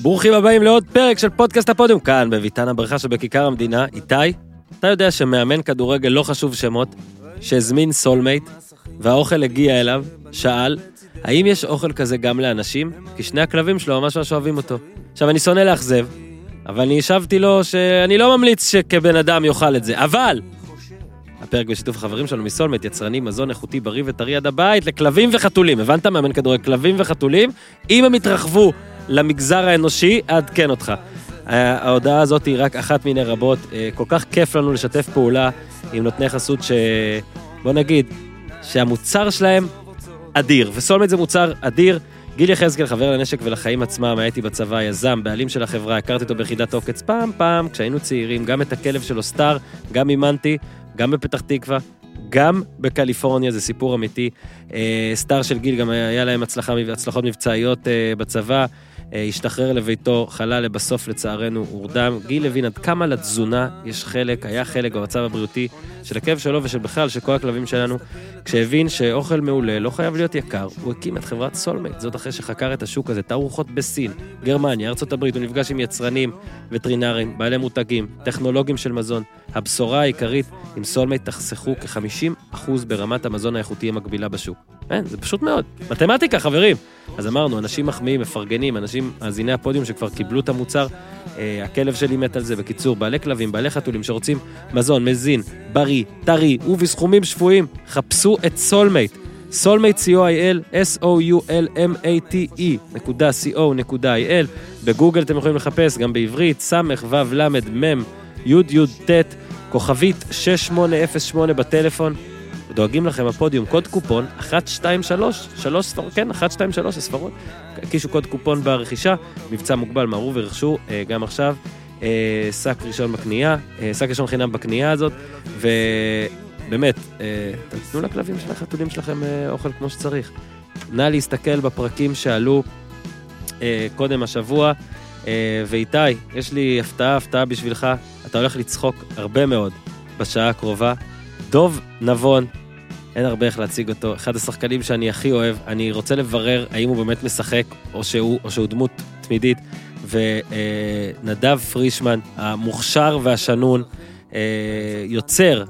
ברוכים הבאים לעוד פרק של פודקאסט הפודיום, כאן בביתן הברכה שבכיכר המדינה. איתי, אתה יודע שמאמן כדורגל לא חשוב שמות, שהזמין Soulmate, והאוכל הגיע אליו, שאל, האם יש אוכל כזה גם לאנשים? כי שני הכלבים שלו ממש ממש אוהבים אותו. עכשיו, אני שונא לאכזב, אבל אני השבתי לו שאני לא ממליץ שכבן אדם יאכל את זה, אבל... הפרק בשיתוף החברים שלנו מ Soulmate, יצרנים מזון איכותי בריא וטרי עד הבית לכלבים וחתולים. הבנת, מאמן כדורגל? כלבים וחתולים, אם הם יתרחבו למגזר האנושי, אעדכן אותך. ה- ההודעה הזאת היא רק אחת מיני רבות. אה, כל כך כיף לנו לשתף פעולה עם נותני חסות ש... בוא נגיד, שהמוצר שלהם אדיר, וסולמט זה מוצר אדיר. גיל יחזקאל, חבר לנשק ולחיים עצמם, הייתי בצבא, יזם, בעלים של החברה, הכרתי אותו ביחידת עוקץ פעם פעם, כשהיינו צעירים, גם את הכלב שלו סטאר, גם אימנתי, גם בפתח תקווה, גם בקליפורניה, זה סיפור אמיתי. אה, סטאר של גיל, גם היה להם הצלחה, הצלחות מבצעיות אה, בצבא, אה, השתחרר לביתו, חלה לבסוף לצערנו הורדם. גיל הבין עד כמה לתזונה יש חלק, היה חלק במצב הבריאותי של הכלב שלו ושל בכלל, של כל הכלבים שלנו. כשהבין שאוכל מעולה לא חייב להיות יקר, הוא הקים את חברת Soulmate, זאת אחרי שחקר את השוק הזה, תערוכות בסין, גרמניה, ארה"ב, הוא נפגש עם יצרנים, וטרינרים, בעלי מותגים, טכנולוגים של מזון. הבשורה העיקרית, עם Soulmate תחסכו כ-50% ברמת המזון האיכותי המקבילה בשוק. אין, זה פשוט מאוד. מתמטיקה, חברים. אז אמרנו, אנשים מחמיאים, מפרגנים, אנשים, מאזיני הפודיום שכבר קיבלו את המוצר, אה, הכלב שלי מת על זה. בקיצור, בעלי כלבים, בעלי חתולים שרוצים מזון מזין, בריא, טרי ובסכומים שפויים, חפשו את Soulmate. Soulmate co.il, s-o-u-l-m-a-t-e נקודה co נקודה il. בגוגל אתם יכולים לחפש, גם בעברית, ס' ו' ל' מ' י' י' ט', כוכבית 6808 בטלפון. דואגים לכם הפודיום, קוד קופון 123, שלוש ספרות, כן, 123 הספרות. הקישו קוד קופון ברכישה, מבצע מוגבל, מהרו ורכשו אה, גם עכשיו. אה, שק ראשון בקנייה, אה, שק ראשון חינם בקנייה הזאת, ובאמת, תנו לכלבים של החתולים שלכם אוכל כמו שצריך. נא להסתכל בפרקים שעלו קודם השבוע, ואיתי, יש לי הפתעה, הפתעה בשבילך, אתה הולך לצחוק הרבה מאוד בשעה הקרובה. דוב נבון, אין הרבה איך להציג אותו, אחד השחקנים שאני הכי אוהב, אני רוצה לברר האם הוא באמת משחק או שהוא, או שהוא דמות תמידית, ונדב פרישמן, המוכשר והשנון, אה, יוצר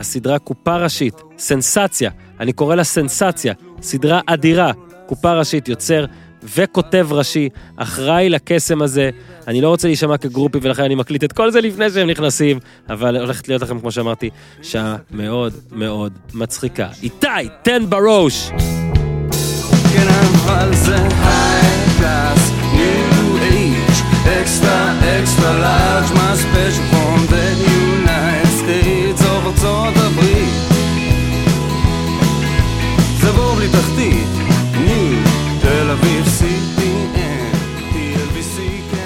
הסדרה קופה ראשית, סנסציה, אני קורא לה סנסציה, סדרה אדירה, קופה ראשית, יוצר וכותב ראשי, אחראי לקסם הזה. אני לא רוצה להישמע כגרופי ולכן אני מקליט את כל זה לפני שהם נכנסים, אבל הולכת להיות לכם, כמו שאמרתי, שעה מאוד מאוד מצחיקה. איתי, תן בראש! כן extra extra large, my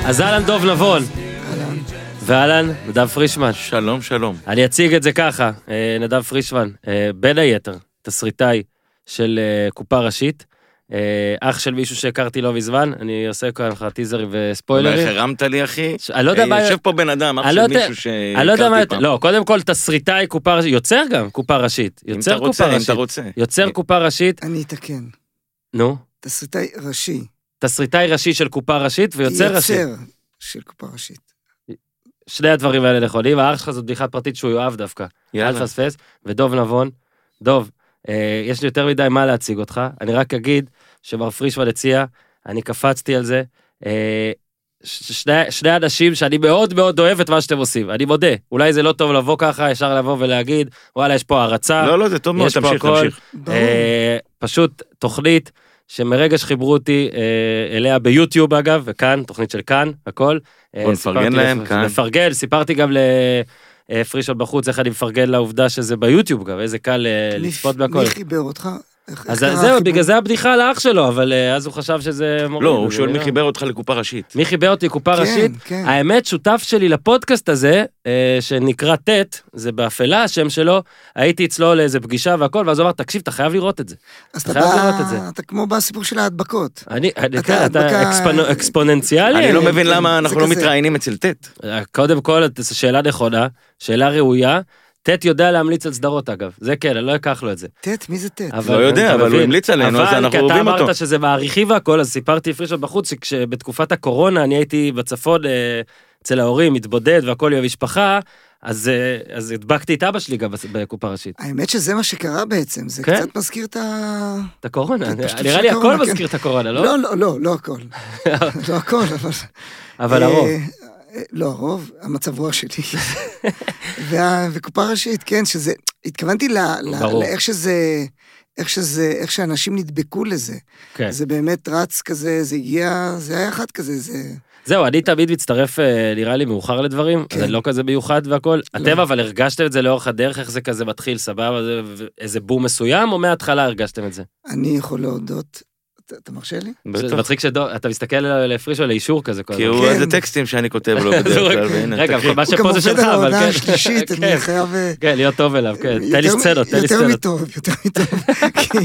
אז אהלן דוב נבון. ואהלן, נדב פרישמן. שלום, שלום. אני אציג את זה ככה, אה, נדב פרישמן, אה, בין היתר, תסריטאי של אה, קופה ראשית, אח של מישהו שהכרתי לא מזמן, אני עושה כאן לך טיזרים וספוילרים. הרמת לי, אחי? ש- אני לא יודע מה... יושב פה בן אדם, אח לא של יודע- מישהו אני לא. שהכרתי פעם. לא, קודם כל תסריטאי קופה ראשית, יוצר גם קופה ראשית. אם יוצר אתה קופה רוצה, אם ראשית. אתה רוצה. יוצר קופה ראשית, אני אתקן. נו, תסריטאי ראשי. תסריטאי ראשי של קופה ראשית ויוצר ראשי. יוצר של קופה ראשית. שני הדברים האלה נכונים, האח שלך זאת בדיחה פרטית שהוא יאהב דווקא. אל יאללה. תפספס. ודוב נבון, דוב, אה, יש לי יותר מדי מה להציג אותך, אני רק אגיד שמר פרישמן הציע, אני קפצתי על זה. אה, שני, שני אנשים שאני מאוד מאוד אוהב את מה שאתם עושים, אני מודה. אולי זה לא טוב לבוא ככה, ישר לבוא ולהגיד, וואלה, יש פה הערצה. לא, לא, זה טוב מאוד, יש פה תמשיך, הכל. תמשיך. אה, פשוט תוכנית שמרגע שחיברו אותי אה, אליה ביוטיוב אגב, וכאן, תוכנית של כאן, הכל. אה, בוא נפרגן סיפרתי להם, לפ- כאן. לפרגן, סיפרתי גם לפרישון בחוץ איך אני מפרגן לעובדה שזה ביוטיוב גם, איזה קל אה, לצפות בהכל. מי חיבר אותך? אז זהו? בגלל זה הבדיחה על האח שלו, אבל אה, אז הוא חשב שזה מוריד. לא, הוא אז שואל מי חיבר אותך לקופה ראשית. מי חיבר אותי קופה כן, ראשית? כן. האמת, שותף שלי לפודקאסט הזה, אה, שנקרא ט', זה באפלה השם שלו, הייתי אצלו לאיזה פגישה והכל, ואז הוא אמר, תקשיב, אתה חייב לראות את זה. אז אתה בא- לראות את זה. אתה כמו בסיפור של ההדבקות. אני, אתה כן, אקספוננציאלי. אני לא אני- מבין כן, למה אנחנו לא. מתראיינים אצל ט'. קודם כל, זו שאלה נכונה, שאלה ראויה. טט יודע להמליץ על סדרות אגב, זה כן, אני לא אקח לו את זה. טט, מי זה טט? לא יודע, אבל הוא? המליץ עלינו, אז אנחנו אוהבים אבל כי אתה אותו. אמרת שזה מעריכי והכל, אז סיפרתי פרישון בחוץ, שכשבתקופת הקורונה אני הייתי בצפון אה, אצל ההורים, מתבודד והכל עם המשפחה, אז אה, אז הדבקתי את אבא שלי גם בקופה ראשית. האמת שזה מה שקרה בעצם, זה כן? קצת מזכיר את ה... את הקורונה, כן, נראה לי הכל הקורונה, מזכיר את הקורונה, לא? לא, לא, לא, לא הכל. לא הכל, אבל... אבל אה, הרוב. לא, הרוב, המצב רוח שלי. וה- וקופה ראשית, כן, שזה... התכוונתי ל- ל-. לאיך שזה... איך שזה, איך שאנשים נדבקו לזה. כן. זה באמת רץ כזה, זה הגיע, זה היה אחד כזה, זה... זהו, אני תמיד מצטרף, אה, נראה לי, מאוחר לדברים, כן. זה לא כזה מיוחד והכל. לא. אתם אבל הרגשתם את זה לאורך הדרך, איך זה כזה מתחיל, סבבה, זה- איזה בום מסוים, או מההתחלה הרגשתם את זה? אני יכול להודות, אתה, מרשה לי? זה. מצחיק שאתה מסתכל לפרישו לאישור כזה כל כי הזמן. הוא, כן. איזה טקסטים שאני כותב לו בדרך הוא כלל, והנה, רגע. מה הוא גם שפה זה עובד שלך, על אבל העונה כן. השלישית, כן. אני חייב... אה, כן, להיות טוב אליו, כן. תן לי יותר סצנות, תן לי יותר סצנות. מטוב, יותר מטוב. כי-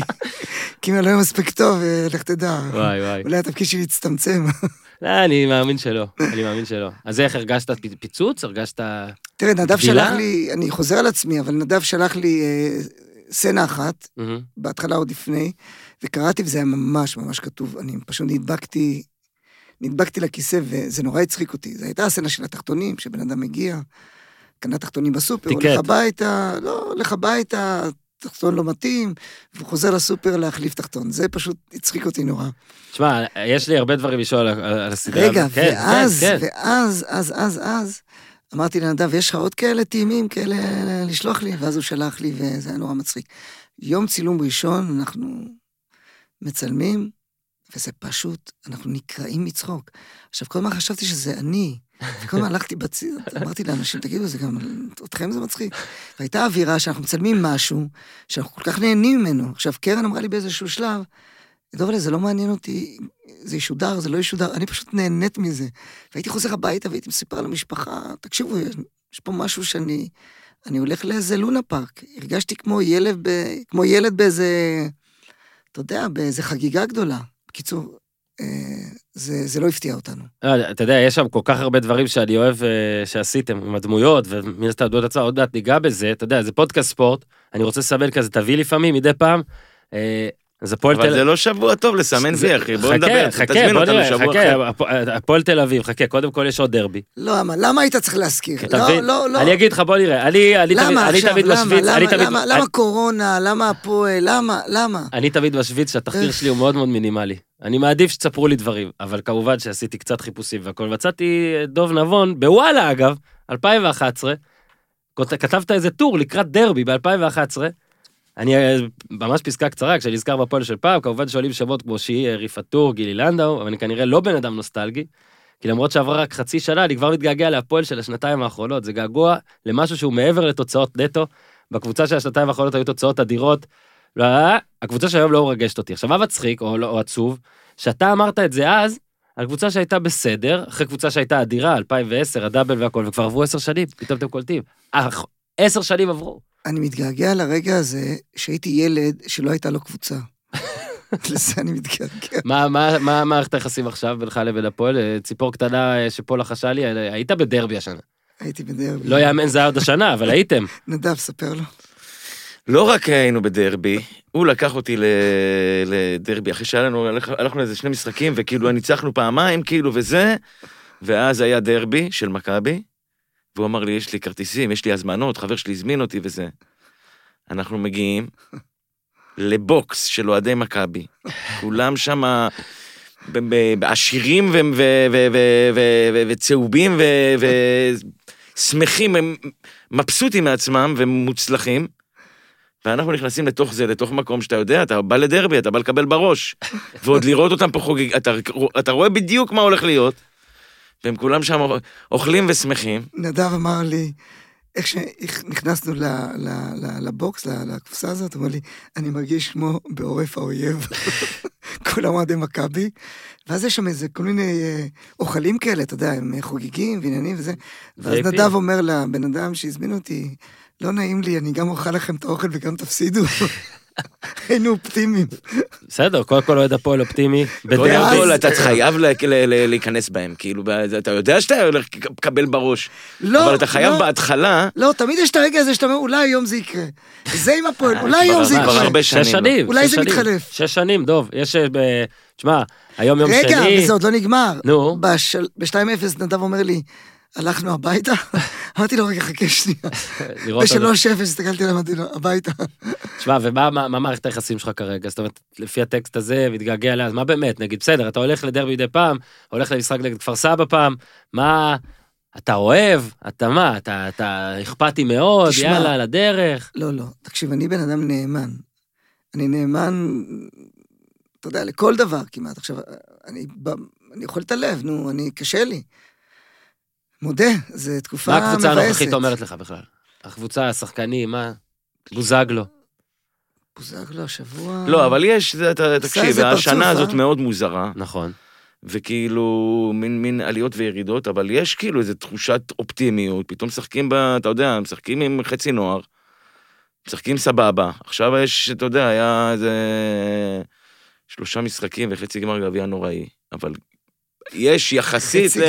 כי אם אני לא אהיה מספיק טוב, אה, לך תדע. וואי וואי. אולי התפקיד שלי יצטמצם. לא, אני מאמין שלא, אני מאמין שלא. אז איך הרגשת פיצוץ? הרגשת... תראה, נדב? שלח לי, אני חוזר על עצמי, אבל נדב שלח לי סצנה אחת. בהתחלה עוד לפני, וקראתי וזה היה ממש ממש כתוב. אני פשוט נדבקתי, נדבקתי לכיסא וזה נורא הצחיק אותי. זו הייתה הסצנה של התחתונים, שבן אדם מגיע, קנה תחתונים בסופר, טיקט. הולך הביתה, לא, הולך הביתה, תחתון לא מתאים, והוא חוזר לסופר להחליף תחתון. זה פשוט הצחיק אותי נורא. תשמע, יש לי הרבה דברים לשאול על הסדרה. רגע, הזאת. כן, ואז, כן, כן. ואז, אז, אז, אז, אמרתי לנדב, יש לך עוד כאלה טעימים כאלה לשלוח לי? ואז הוא שלח לי, וזה היה נורא מצחיק. יום צילום ראשון, אנחנו מצלמים, וזה פשוט, אנחנו נקרעים מצחוק. עכשיו, כל הזמן חשבתי שזה אני, וכל הזמן הלכתי בציר, אמרתי לאנשים, תגידו, זה גם, אתכם זה מצחיק. והייתה אווירה שאנחנו מצלמים משהו, שאנחנו כל כך נהנים ממנו. עכשיו, קרן אמרה לי באיזשהו שלב, דובלה, זה לא מעניין אותי, זה ישודר, זה לא ישודר, אני פשוט נהנית מזה. והייתי חוזר הביתה והייתי מספר למשפחה, תקשיבו, יש, פה משהו שאני... אני הולך לאיזה לונה פארק. הרגשתי כמו ילד, ב, כמו ילד באיזה, אתה יודע, באיזה חגיגה גדולה. בקיצור, אה, זה, זה לא הפתיע אותנו. לא, אתה יודע, יש שם כל כך הרבה דברים שאני אוהב אה, שעשיתם עם הדמויות, ומן הסתם הדמויות עצמה, עוד מעט ניגע בזה, אתה יודע, זה פודקאסט ספורט, אני רוצה לסמן כזה, תביא לפעמים, מדי פעם. אה, אז הפועל תל אבל זה לא שבוע טוב לסמן וי, אחי, בוא חכה, נדבר, חכה, תזמין בוא אותנו שבוע חכה, אחר. הפ- הפועל תל אביב, חכה, קודם כל יש עוד דרבי. למה? למה היית צריך להזכיר? לא, מבין? לא, לא. אני אגיד לך, בוא נראה, אני אני תמיד למה אני? תמיד למה? משוויץ, אני למה? תמיד... למה? למה קורונה? למה הפועל? למה? למה? אני תמיד משוויץ שהתחקיר? שלי הוא מאוד מאוד מינימלי. אני מעדיף שתספרו לי דברים, אבל כמובן שעשיתי קצת חיפושים והכל. מצאתי את דוב נבון, בוואלה אגב, 2011, כות- כתבת איזה טור לקראת דרבי ב-2011. אני אה, ממש פסקה קצרה, כשאני נזכר בפועל של פעם, כמובן שואלים שמות כמו שהיא ריפטור, גילי לנדאו, אבל אני כנראה לא בן אדם נוסטלגי. כי למרות שעברה רק חצי שנה, אני כבר מתגעגע להפועל של השנתיים האחרונות. זה געגוע למשהו שהוא מעבר לתוצאות נטו. בקבוצה של השנתיים האחרונות היו תוצאות אדירות. לא, הקבוצה של היום לא מרגשת אותי. עכשיו, מה מצחיק, או, לא- או עצוב, שאתה אמרת את זה אז, על קבוצה שהייתה בסדר, אחרי קבוצה שהייתה אדירה, 2010, הדאבל והכל, וכבר עברו עשר שנים, פתאום אתם קולטים. עשר שנים עברו. אני מתגעגע לרגע הזה שהייתי ילד שלא הייתה לו קבוצה. לזה אני מתגעגע. מה, מה, מה מערכת היחסים עכשיו בינך לבין הפועל? אה, ציפור קטנה אה, שפה לחשה לי, אה, היית בדרבי השנה. הייתי בדרבי. לא יאמן זה היה עוד השנה, אבל הייתם. נדב, ספר לו. לא רק היינו בדרבי, הוא לקח אותי ל- לדרבי, אחרי שהיה לנו, הלכ- הלכנו לאיזה שני משחקים, וכאילו ניצחנו פעמיים, כאילו, וזה, ואז היה דרבי של מכבי, והוא אמר לי, יש לי כרטיסים, יש לי הזמנות, חבר שלי הזמין אותי וזה. אנחנו מגיעים לבוקס של אוהדי מכבי, כולם שם עשירים וצהובים ושמחים, הם מבסוטים מעצמם ומוצלחים. ואנחנו נכנסים לתוך זה, לתוך מקום שאתה יודע, אתה בא לדרבי, אתה בא לקבל בראש. ועוד לראות אותם פה חוגג, אתה, אתה רואה בדיוק מה הולך להיות, והם כולם שם אוכלים ושמחים. נדב אמר לי, איך שנכנסנו לבוקס, לקופסה הזאת, הוא אמר לי, אני מרגיש כמו בעורף האויב. כולם אוהדי מכבי, ואז יש שם איזה כל מיני אה, אוכלים כאלה, אתה יודע, הם חוגגים ועניינים וזה. ואז. נדב אומר לבן אדם שהזמין אותי, לא נעים לי, אני גם אוכל לכם את האוכל וגם תפסידו. היינו אופטימיים. בסדר, קודם כל אוהד הפועל אופטימי. קודם. כל, אתה חייב להיכנס בהם, כאילו, אתה יודע שאתה הולך לקבל בראש, לא, אבל אתה חייב לא. בהתחלה, לא, תמיד יש את הרגע הזה שאתה אומר, אולי היום זה יקרה. זה עם הפועל, אולי היום זה כבר יקרה. הרבה שש שנים, שנים. אולי זה. מתחלף. שש שנים, דוב. יש... אה, תשמע, היום יום רגע, שני. וזה עוד לא נגמר. נו. ב-2-0 נדב אומר לי, הלכנו הביתה? אמרתי לו, רגע, חכה שנייה. לראות אותו. ב-3-0 הסתכלתי עליו, אמרתי לו, הביתה. תשמע, ומה מה- מה מערכת היחסים שלך כרגע? זאת אומרת, לפי הטקסט הזה, מתגעגע אליה, מה באמת? נגיד, בסדר, אתה הולך לדרבי מדי פעם, הולך למשחק נגד כפר סבא פעם, מה... אתה אוהב? אתה מה? אתה, אתה אכפתי מאוד, תשמע. יאללה, על הדרך. לא, לא, תקשיב, אני בן אדם נאמן. אני נאמן, אתה יודע, לכל דבר כמעט. עכשיו, אני אוכל את הלב, נו, אני, קשה לי. מודה, זו תקופה מה מבאסת. הקבוצה הנוכחית אומרת לך בכלל? הקבוצה, השחקנים, מה? בוזגלו. בוזגלו השבוע... לא, אבל יש, תקשיב, השנה אה? הזאת מאוד מוזרה, נכון. וכאילו, מין, מין עליות וירידות, אבל יש כאילו איזו תחושת אופטימיות, פתאום משחקים ב... אתה יודע, משחקים עם חצי נוער, משחקים סבבה. עכשיו יש, אתה יודע, היה איזה שלושה משחקים וחצי גמר גביע נוראי, אבל יש יחסית, ל...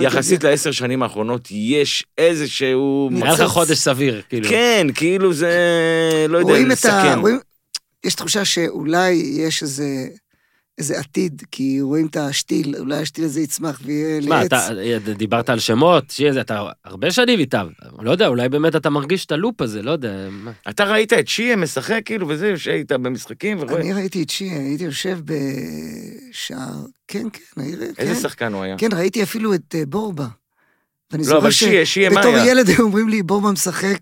יחסית. לעשר שנים האחרונות, יש איזשהו... ניצוץ. היה לך חודש סביר, כאילו. כן, כאילו זה, לא יודע, את ה... רואים... יש תחושה שאולי יש איזה... איזה עתיד, כי רואים את השתיל, אולי השתיל הזה יצמח ויהיה לעץ. אתה אה, דיברת על שמות, שיהיה זה, אתה הרבה שנים איתם. לא יודע, אולי באמת אתה מרגיש את הלופ הזה, לא יודע. מה. אתה ראית את שיה משחק כאילו וזה, יושב איתה במשחקים ורואה. אני ראיתי את שי, הייתי יושב בשער, כן, כן, אני- כן. איזה שחקן הוא היה? כן, ראיתי אפילו את אה, בורבה. ואני לא, זוכר אבל שיה, שיה, מה שבתור היה? ילד היו אומרים לי, בורבה משחק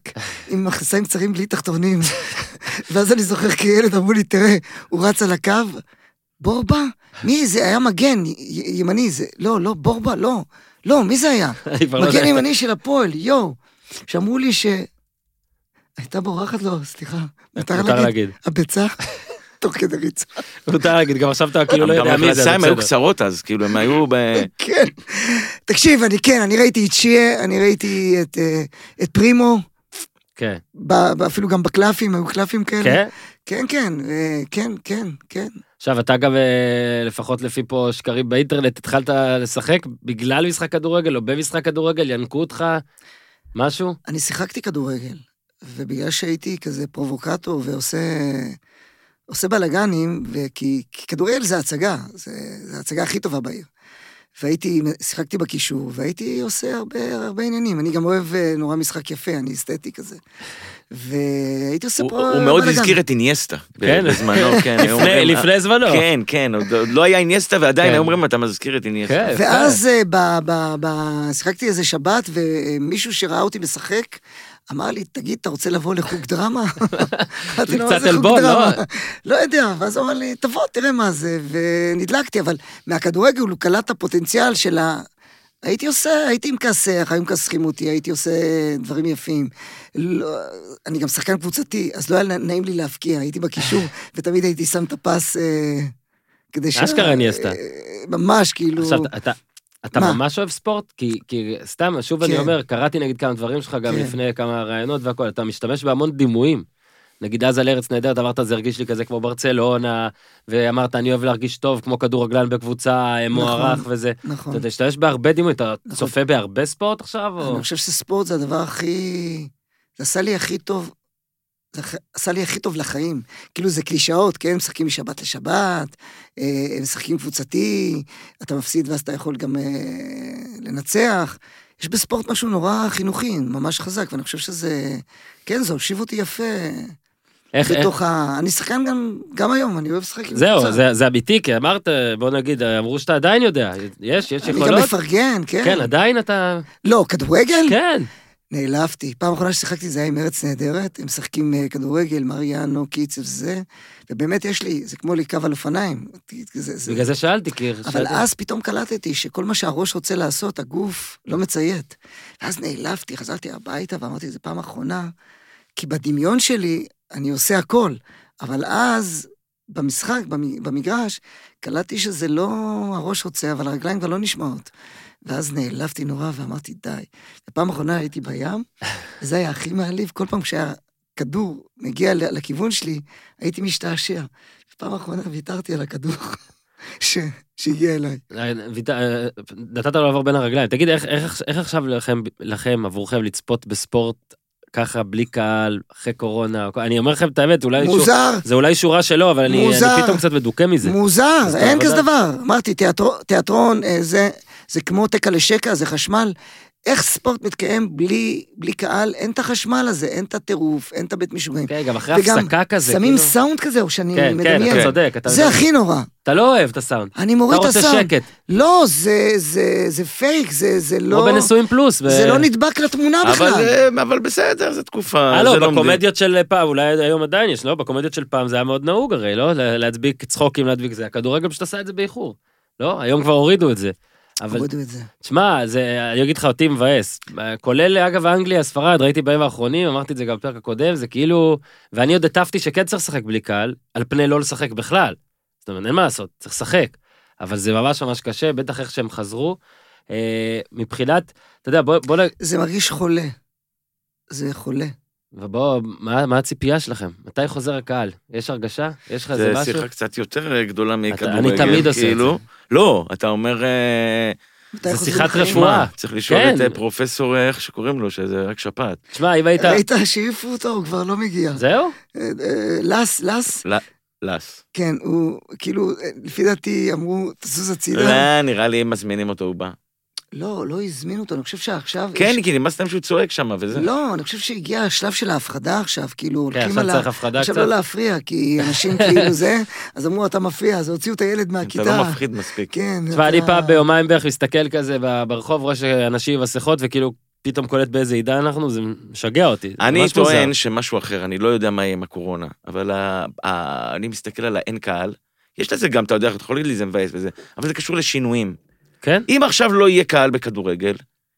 עם מכנסיים קצרים בלי תחתונים. ואז אני זוכר כילד, אמרו לי, תראה, הוא רץ על הקו, בורבה? מי זה? היה מגן ימני, זה... לא, לא, בורבה, לא. לא, מי זה היה? לא מגן. ימני של הפועל, יואו. שאמרו לי ש... הייתה בורחת לו, סליחה. מותר להגיד? הביצה? תוך כדי ריצה. מותר להגיד, גם עכשיו אתה כאילו לא גם יודע מי זה, המכנסיים זה היו. קצרות אז, כאילו הם היו ב... כן. תקשיב, אני כן, אני ראיתי את שיה, אני ראיתי את, אה, את פרימו, כן. אפילו גם בקלפים, היו קלפים כאלה. כן? כן, כן, אה, כן, כן, כן. עכשיו, אתה גם, אה, לפחות לפי פה שקרים באינטרנט, התחלת לשחק בגלל משחק כדורגל או במשחק כדורגל, ינקו אותך, משהו? אני שיחקתי כדורגל, ובגלל שהייתי כזה פרובוקטור ועושה עושה בלאגנים, וכי כי כדורגל זה הצגה, זה, זה ההצגה הכי טובה בעיר. והייתי, שיחקתי בקישור, והייתי עושה הרבה, הרבה עניינים. אני גם אוהב אה, נורא משחק יפה, אני אסתטי כזה. והייתי עושה פה הוא מאוד. הזכיר את איניאסטה. כן. בזמנו, כן. לפני- זמנו. כן, כן, עוד לא היה איניאסטה ועדיין כן. היו אומרים אתה מזכיר את איניאסטה. כן. ואז אה, ב- ב- ב- שיחקתי איזה שבת, ומישהו שראה אותי משחק, אמר לי, תגיד, אתה רוצה לבוא לחוג דרמה? אמרתי לו, קצת "מה זה חוג עלבון, דרמה?" לא? לא יודע, ואז הוא אמר לי, תבוא, תראה מה זה, ונדלקתי, אבל מהכדורגל הוא קלט את הפוטנציאל של ה... הייתי עושה, הייתי מכסח, היו מכסחים אותי, הייתי עושה דברים יפים. לא, אני גם שחקן קבוצתי, אז לא היה נעים לי להבקיע, הייתי בקישור, ותמיד הייתי שם את הפס אה, כדי ש... אשכרה ניאסטה. אה, ממש, כאילו... עכשיו, אתה... אתה מה? ממש אוהב ספורט? כי, כי סתם, שוב אני כן. אומר, קראתי נגיד כמה דברים שלך גם כן. לפני כמה ראיונות והכל, אתה משתמש בהמון דימויים. נגיד אז על ארץ נהדרת אמרת זה הרגיש לי כזה כמו ברצלונה, ואמרת אני אוהב להרגיש טוב כמו כדורגלן בקבוצה אה, מוערך וזה. נכון. אתה משתמש בהרבה דימויים, אתה נכון. צופה בהרבה ספורט עכשיו? או... אני חושב שספורט זה הדבר הכי... זה עשה לי הכי טוב, זה עשה לי הכי טוב לחיים. כאילו זה קלישאות, כן? משחקים משבת לשבת, אה, משחקים קבוצתי, אתה מפסיד ואז אתה יכול גם אה, לנצח. יש בספורט משהו נורא חינוכי, ממש חזק, ואני חושב שזה... כן, זה הושיב אותי יפה איך, איך, בתוך ה... אני שחקן גם, גם היום, אני אוהב לשחק עם זהו, קבוצה. זה, זה אמיתי, כי אמרת, בוא נגיד, אמרו שאתה עדיין יודע, יש, יש אני גם יכולות? מפרגן, כן. כן, עדיין אתה... לא, כדורגל? כן. נעלבתי. פעם אחרונה ששיחקתי זה היה עם ארץ נהדרת, הם משחקים אה, כדורגל, מריאנו, קיצב, זה, ובאמת יש לי, זה כמו לרכב על אופניים. זה, זה... בגלל זה שאלתי, כי... אבל שאלתי- אז פתאום קלטתי שכל מה שהראש רוצה לעשות, הגוף לא מציית. ואז נעלבתי, חזרתי הביתה ואמרתי, זה פעם אחרונה, כי בדמיון שלי אני עושה הכל, אבל אז, במשחק, במ- במגרש, קלטתי שזה לא הראש רוצה, אבל הרגליים כבר לא נשמעות. ואז נעלבתי נורא ואמרתי, די. ופעם אחרונה הייתי בים, וזה היה הכי מעליב, כל פעם כשהיה הכדור מגיע לכיוון שלי, הייתי משתעשע. פעם אחרונה ויתרתי על הכדור ש- שהגיע אליי. אה, אה, נתת לו לעבור בין הרגליים. תגיד, איך- איך איך עכשיו לכם, לכם, עבורכם, לצפות בספורט ככה, בלי קהל, אחרי קורונה? אני אומר לכם את האמת, אולי... שור- מוזר, זה אולי שורה שלו, אבל אני מוזר. אני פתאום קצת מדוכא מזה. מוזר, אין כזה. דבר. אמרתי, תיאטרון, תיאטרון אה, זה, זה כמו תקע לשקע, זה חשמל. איך ספורט מתקיים בלי, בלי קהל? אין את החשמל הזה, אין את הטירוף, אין את הבית משוגעים. כן, גם אחרי וגם הפסקה כזה, שמים כאילו... סאונד כזה, או שאני כן, כן, מדמיין. אתה צודק, אתה זה הכי נורא. אתה לא אוהב את הסאונד. אני אתה מוריד את רוצה הסאונד. שקט. לא, זה, זה, זה פייק, זה, זה כמו לא... בנשואים פלוס. ב- זה לא נדבק לתמונה אבל, בכלל. אה, אבל בסדר, זו תקופה. הלו, זה לא בקומדיות של פעם, אולי היום עדיין יש, לא? בקומדיות של פעם זה היה מאוד נהוג הרי, לא? לה- להדביק צחוקים, להדביק זה. הכדורגל פשוט עשה את זה באיחור. לא? היום כבר הורידו את זה. אבל הורידו את זה. תשמע, זה, אני אגיד לך, אותי מבאס. כולל, אגב, אנגליה, ספרד, ראיתי בימים האחרונים, אמרתי את זה גם בפרק הקודם, זה כאילו... ואני עוד הטפתי שכן צריך לשחק בלי קהל, על פני לא לשחק בכלל. זאת אומרת, אין מה לעשות, צריך לשחק. אבל זה ממש ממש קשה, בטח איך שהם חזרו. אה, מבחינת, אתה יודע, בוא, בוא, זה מרגיש חולה. זה חולה. ובוא, מה, מה הציפייה שלכם? מתי חוזר הקהל? יש הרגשה? יש לך איזה זה משהו? שיחה קצת יותר אה, גדולה מכדורגל. אני תמיד עושה את כאילו. לא, אתה אומר... אה, זה שיחת? רפואה. צריך לשאול כן. את אה, פרופסור, איך שקוראים לו, שזה רק שפעת. תשמע, אם היית... ראית שהעיפו אותו, הוא כבר לא מגיע. זהו? לס, לס, לס. כן, הוא, כאילו, לפי דעתי אמרו, תזוז הצידה. לא, נראה לי אם מזמינים אותו, הוא בא. לא, לא הזמינו אותו, אני חושב שעכשיו... כן, יש- כי נמאס להם שהוא צועק שם וזה. לא, אני חושב שהגיע השלב של ההפחדה עכשיו, כאילו, כן, הולכים עכשיו. צריך הפחדה עכשיו קצת. לא להפריע, כי אנשים כאילו זה, אז אמרו, אתה מפריע, אז הוציאו את הילד אתה מהכיתה. לא מפחיד מספיק. כן. תשמע, אני אתה- פעם ביומיים בערך מסתכל כזה ברחוב, רואה שאנשים עם מסכות, וכאילו פתאום קולט באיזה עידן אנחנו, זה משגע אותי. אני מוזר. טוען שמשהו אחר, אני לא יודע מה יהיה עם הקורונה, אבל ה- ה- אני מסתכל על האין קהל, יש לזה גם, אתה יודע, אתה יכול להגיד לי זה מבאס וזה, אבל זה קשור לשינויים. כן? אם עכשיו לא יהיה קהל בכדורגל,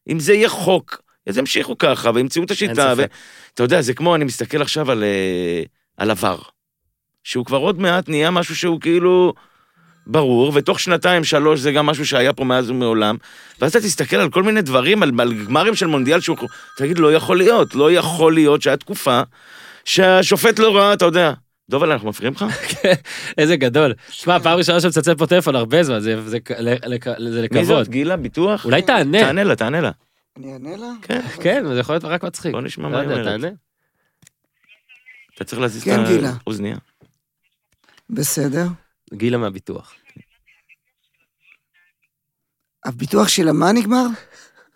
אם זה יהיה חוק, אז ימשיכו ככה וימצאו את השיטה. ספק. אתה יודע, זה כמו, אני מסתכל עכשיו על, אה, על עבר, שהוא כבר עוד מעט נהיה משהו שהוא כאילו ברור, ותוך שנתיים, שלוש, זה גם משהו שהיה פה מאז ומעולם, ואז אתה תסתכל על כל מיני דברים, על, על גמרים של מונדיאל שהוא... תגיד, לא יכול להיות, לא יכול להיות שהיה תקופה שהשופט לא ראה, אתה יודע. דובל, אנחנו מפריעים לך? איזה גדול. תשמע, פעם ראשונה שמצלצל פה טלפון הרבה זמן, זה- זה ל- לק- זה מי לכבוד. זאת? גילה? ביטוח? אולי תענה. תענה לה, תענה לה. אני אענה לה? כן. כן, זה יכול להיות רק מצחיק. בוא נשמע לא מה היא אומרת. תענה. אתה צריך להזיז כן, את גילה. האוזנייה. בסדר. גילה מהביטוח. הביטוח של המה נגמר?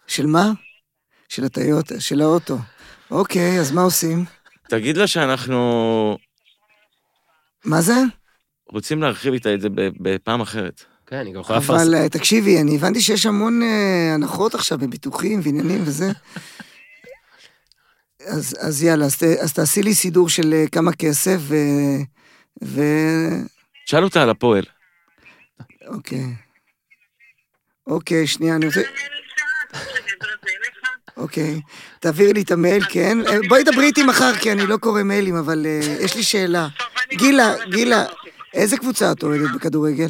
של מה? של הטיוטה, של האוטו. אוקיי, אז מה עושים? תגיד לה שאנחנו מה זה? רוצים להרחיב איתה את זה ב- בפעם אחרת. כן, אני גם יכולה לפרסם. אבל אה, תקשיבי, אני הבנתי שיש המון אה, הנחות עכשיו בביטוחים ועניינים וזה. אז, אז יאללה, אז, ת- אז תעשי לי סידור של אה, כמה כסף ו... ו... שאל אותה על הפועל. אוקיי. אוקיי, שנייה, אני רוצה... אוקיי. תעבירי לי את המייל, כן? בואי דברי איתי מחר, כי אני לא קורא מיילים, אבל יש לי שאלה. גילה, גילה, איזה קבוצה את אוהדת בכדורגל?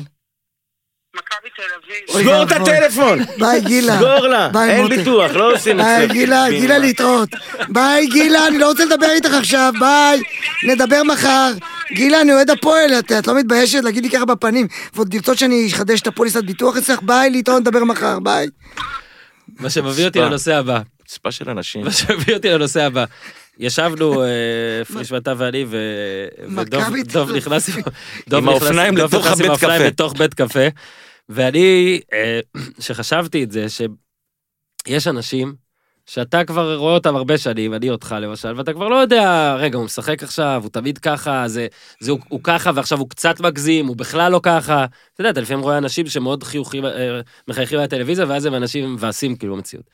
מכבי תל אביב. סגור את. הטלפון! ביי, גילה. סגור לה! ביי, אין. ביטוח, לא עושים ביי, אצלך. גילה, גילה להתראות. ביי, גילה, אני לא רוצה לדבר איתך עכשיו, ביי. נדבר מחר. גילה, אני אוהד הפועל, את, את לא מתביישת להגיד לי ככה בפנים, ועוד לרצות שאני אחדש את הפוליסת ביטוח אצלך? ביי, להתראות, נדבר מחר, ביי. מה שמביא אותי. לנושא הבא. צפה של אנשים. מה שמביא אותי לנושא הבא. ישבנו, אה, פריש ואתה ואני, ו- ודוב נכנס עם האופניים לתוך הבית קפה. בית קפה, ואני, אה, שחשבתי את זה, שיש אנשים שאתה כבר רואה אותם הרבה שנים, אני אותך למשל, ואתה כבר לא יודע, רגע, הוא משחק עכשיו, הוא תמיד ככה, זה, זה הוא, הוא ככה, ועכשיו הוא קצת מגזים, הוא בכלל לא ככה. אתה יודע, אתה לפעמים רואה אנשים שמאוד חיוכים, אה, מחייכים מהטלוויזיה, ואז הם אנשים מבאסים כאילו במציאות.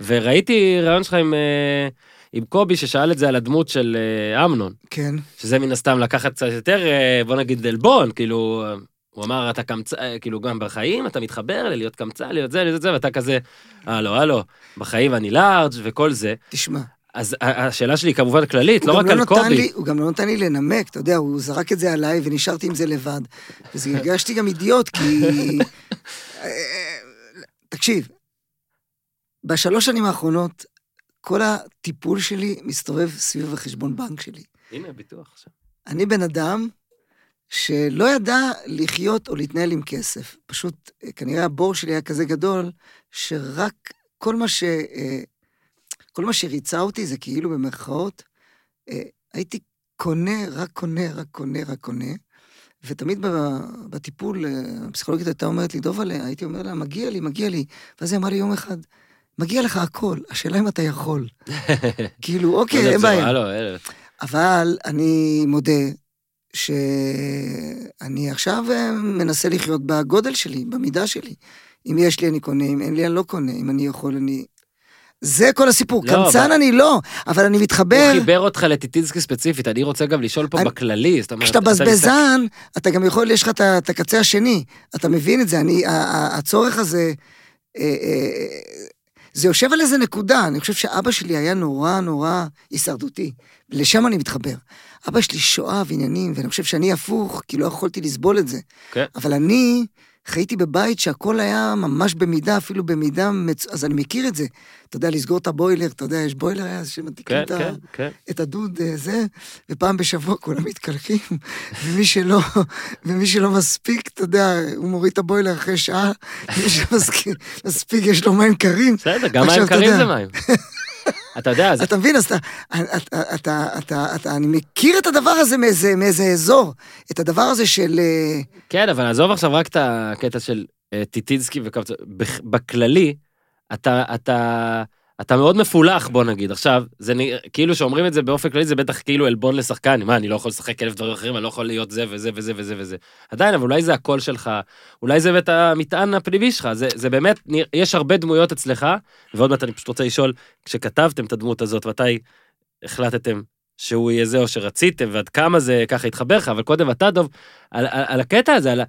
וראיתי רעיון שלך עם, עם קובי, ששאל את זה על הדמות של אה, אמנון, כן. שזה מן הסתם לקחת קצת יותר, אה, בוא נגיד, עלבון, כאילו, אה, הוא אמר, אתה קמצא, אה, כאילו, גם בחיים אתה מתחבר להיות קמצא, להיות זה, להיות זה, ואתה כזה, הלו, הלו, בחיים אני לארג' וכל זה. תשמע. אז השאלה שלי היא כמובן כללית, לא רק גם על קובי. לי, הוא גם לא נתן לי לנמק, אתה יודע, הוא זרק את זה עליי ונשארתי עם זה לבד. אז הרגשתי גם אידיוט, כי... תקשיב, בשלוש שנים האחרונות, כל הטיפול שלי מסתובב סביב החשבון בנק שלי. הנה, ביטוח עכשיו. אני בן אדם שלא ידע לחיות או להתנהל עם כסף. פשוט, אה, כנראה הבור שלי היה כזה גדול, שרק כל מה ש... אה, כל מה שריצה אותי זה כאילו במרכאות, אה, הייתי קונה, רק קונה, רק קונה, רק קונה. ותמיד בטיפול, הפסיכולוגית הייתה אומרת לי, דובלה, הייתי אומר לה, מגיע לי, מגיע לי. ואז היא אמרה לי יום אחד, מגיע לך הכל, השאלה אם אתה יכול. כאילו, אוקיי, אין בעיה. הלו. אבל אני מודה שאני עכשיו אה, מנסה לחיות בגודל שלי, במידה שלי. אם יש לי, אני קונה, אם אין לי, אני לא קונה. אם אני יכול, אני... זה כל הסיפור. לא, קמצן אבל- אני לא, אבל אני הוא מתחבר. חיבר אותך לטיטינסקי ספציפית, אני רוצה גם לשאול פה אני- בכללי, זאת אומרת... כשאתה אתה בזבזן, אתה גם יכול, יש לך את את הקצה השני. אתה מבין את זה, אני, הצורך הזה, אה, אה, זה יושב על איזה נקודה. אני חושב שאבא שלי היה נורא נורא הישרדותי. לשם אני מתחבר. אבא שלי שואה ועניינים, ואני חושב שאני הפוך, כי לא יכולתי לסבול את זה. כן. אבל אני חייתי בבית שהכל היה ממש במידה, אפילו במידה, מצ... אז אני מכיר את זה. אתה יודע, לסגור את הבוילר, אתה יודע, יש בוילר היה שמדליקים כן, את ה... כן, כן. את הדוד אה, זה, ופעם בשבוע כולם מתקלחים, ומי שלא, ומי שלא מספיק, אתה יודע, הוא מוריד את הבוילר אחרי שעה, מי שמספיק, מספיק, יש לו מים קרים. בסדר, גם מים קרים. זה מים. אתה יודע, זה... אתה מבין, אז אתה, אתה, אתה, אתה, אתה, אתה, אני מכיר את הדבר הזה מאיזה, מאיזה אזור, את הדבר הזה של... אה, כן, אבל עזוב עכשיו רק את הקטע של אה, טיטינסקי וקמצן. בכ- בכללי, אתה, אתה, אתה מאוד מפולח, בוא נגיד. עכשיו, זה נראה, כאילו שאומרים את זה באופן כללי, זה בטח כאילו עלבון לשחקן. מה, אני לא יכול לשחק אלף דברים אחרים, אני לא יכול להיות זה וזה וזה וזה וזה. עדיין, אבל אולי זה הקול שלך, אולי זה באמת המטען הפנימי שלך. זה, זה באמת, נרא- יש הרבה דמויות אצלך, ועוד מעט אני פשוט רוצה לשאול, כשכתבתם את הדמות הזאת, מתי החלטתם שהוא יהיה זה או שרציתם, ועד כמה זה ככה התחבר לך, אבל קודם אתה, דוב, על, על, על הקטע הזה, על,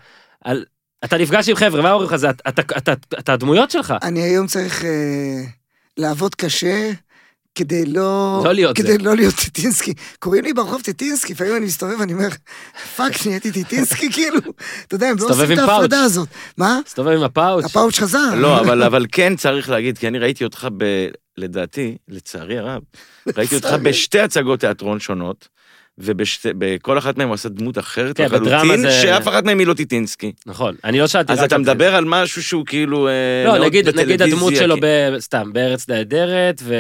על... אתה נפגש עם חבר'ה, מה אומרים לך? זה אתה, אתה, אתה, אתה הדמויות שלך. אני היום צריך אה, לעבוד קשה. כדי לא... לא להיות כדי זה. לא להיות טיטינסקי. קוראים לי ברחוב טיטינסקי, לפעמים אני מסתובב ואני אומר, fuck, נהייתי טיטינסקי, כאילו. אתה יודע, הם לא עושים את. ההפרדה הזאת. מה? מסתובב עם הפאוץ'. הפאוץ' חזר. לא, אבל, אבל כן צריך להגיד, כי אני ראיתי אותך ב... לדעתי, לצערי הרב, ראיתי אותך. בשתי הצגות תיאטרון שונות, ובכל אחת מהן הוא עשה דמות אחרת כן, לחלוטין, זה- שאף אחת מהן היא לא טיטינסקי. נכון, אני לא שאלתי אז רק אתה על זה. מדבר על משהו שהוא כאילו אה, לא, נגיד, נגיד הדמות שלו, כי- ב... סתם, בארץ נהדרת, ו...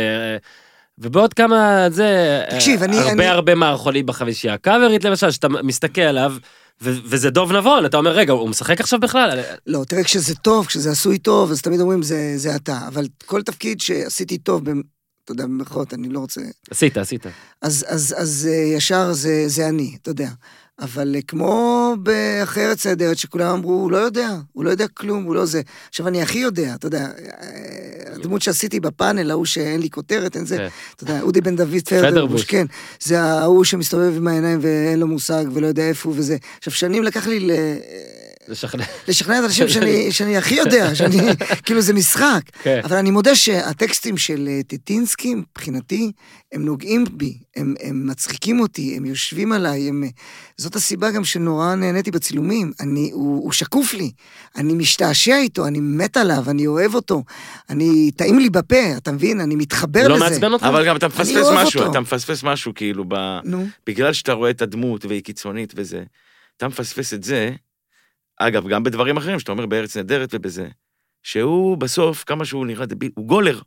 ובעוד כמה, זה... תקשיב, אני- הרבה אני- הרבה מערכונים בחמישייה הקאברית, למשל, שאתה מסתכל עליו, ו... וזה דוב נבון, אתה אומר, רגע, הוא משחק עכשיו בכלל? לא, תראה, כשזה טוב, כשזה עשוי טוב, אז תמיד אומרים, זה, זה אתה. אבל כל תפקיד שעשיתי טוב, במ- אתה יודע, במירכאות, אני לא רוצה... עשית, עשית. אז, אז, אז אה, ישר זה, זה אני, אתה יודע. אבל אה, כמו באחרי ארץ נהדרת, שכולם אמרו, הוא לא יודע, הוא לא יודע כלום, הוא לא זה. עכשיו, אני הכי יודע, אתה יודע, אה, הדמות שעשיתי בפאנל, ההוא שאין לי כותרת, אין זה, כן. אתה יודע, אודי בן דוד. פדרבוש, כן. זה ההוא שמסתובב עם העיניים ואין לו מושג ולא יודע איפה הוא וזה. עכשיו, שנים לקח לי ל... לשכנע. לשכנע את האנשים שאני, שאני הכי יודע, שאני, כאילו זה משחק. כן. אבל אני מודה שהטקסטים של אה, טיטינסקי, מבחינתי, הם נוגעים בי, הם, הם מצחיקים אותי, הם יושבים עליי, הם... אה, זאת הסיבה גם שנורא נהניתי בצילומים. אני, הוא, הוא שקוף לי, אני משתעשע איתו, אני מת עליו, אני אוהב אותו, אני, טעים לי בפה, אתה מבין? אני מתחבר לא לזה. מעצבן אותך? אבל גם אתה מפספס משהו, אותו. אתה מפספס משהו, כאילו, ב... נו, בגלל שאתה רואה את הדמות והיא קיצונית וזה, אתה מפספס את זה, אגב, גם בדברים אחרים, שאתה אומר בארץ נהדרת ובזה, שהוא בסוף, כמה שהוא נראה דביל, הוא גולר.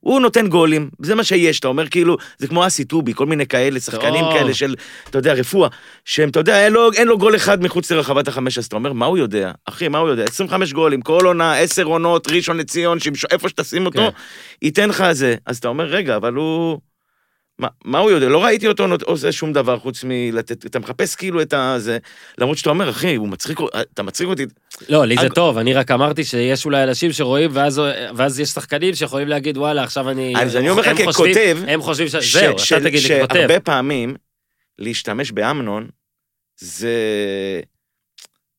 הוא נותן גולים, זה מה שיש, אתה אומר כאילו, זה כמו אסי טובי, כל מיני כאלה, שחקנים טוב. כאלה של, אתה יודע, רפואה, שהם, אתה יודע, אין לו, אין לו גול אחד מחוץ לרחבת החמש, אז אתה אומר, מה הוא יודע? אחי, מה הוא יודע? 25 גולים, כל עונה, 10 עונות, ראשון לציון, שמשו- איפה שתשים אותו, כן. ייתן לך זה. אז אתה אומר, רגע, אבל הוא... מה, מה הוא יודע? לא ראיתי אותו עושה שום דבר חוץ מלתת, אתה מחפש כאילו את הזה, למרות שאתה אומר, אחי, הוא מצחיק, אתה מצחיק אותי, לא, לי זה טוב, אני רק אמרתי שיש אולי אנשים שרואים, ואז, ואז יש שחקנים שיכולים להגיד, וואלה, עכשיו אני... אז אני אומר לך ככותב, הם חושבים ש... ש- זהו, של- אתה תגיד לי ככותב. שהרבה פעמים, להשתמש באמנון, זה...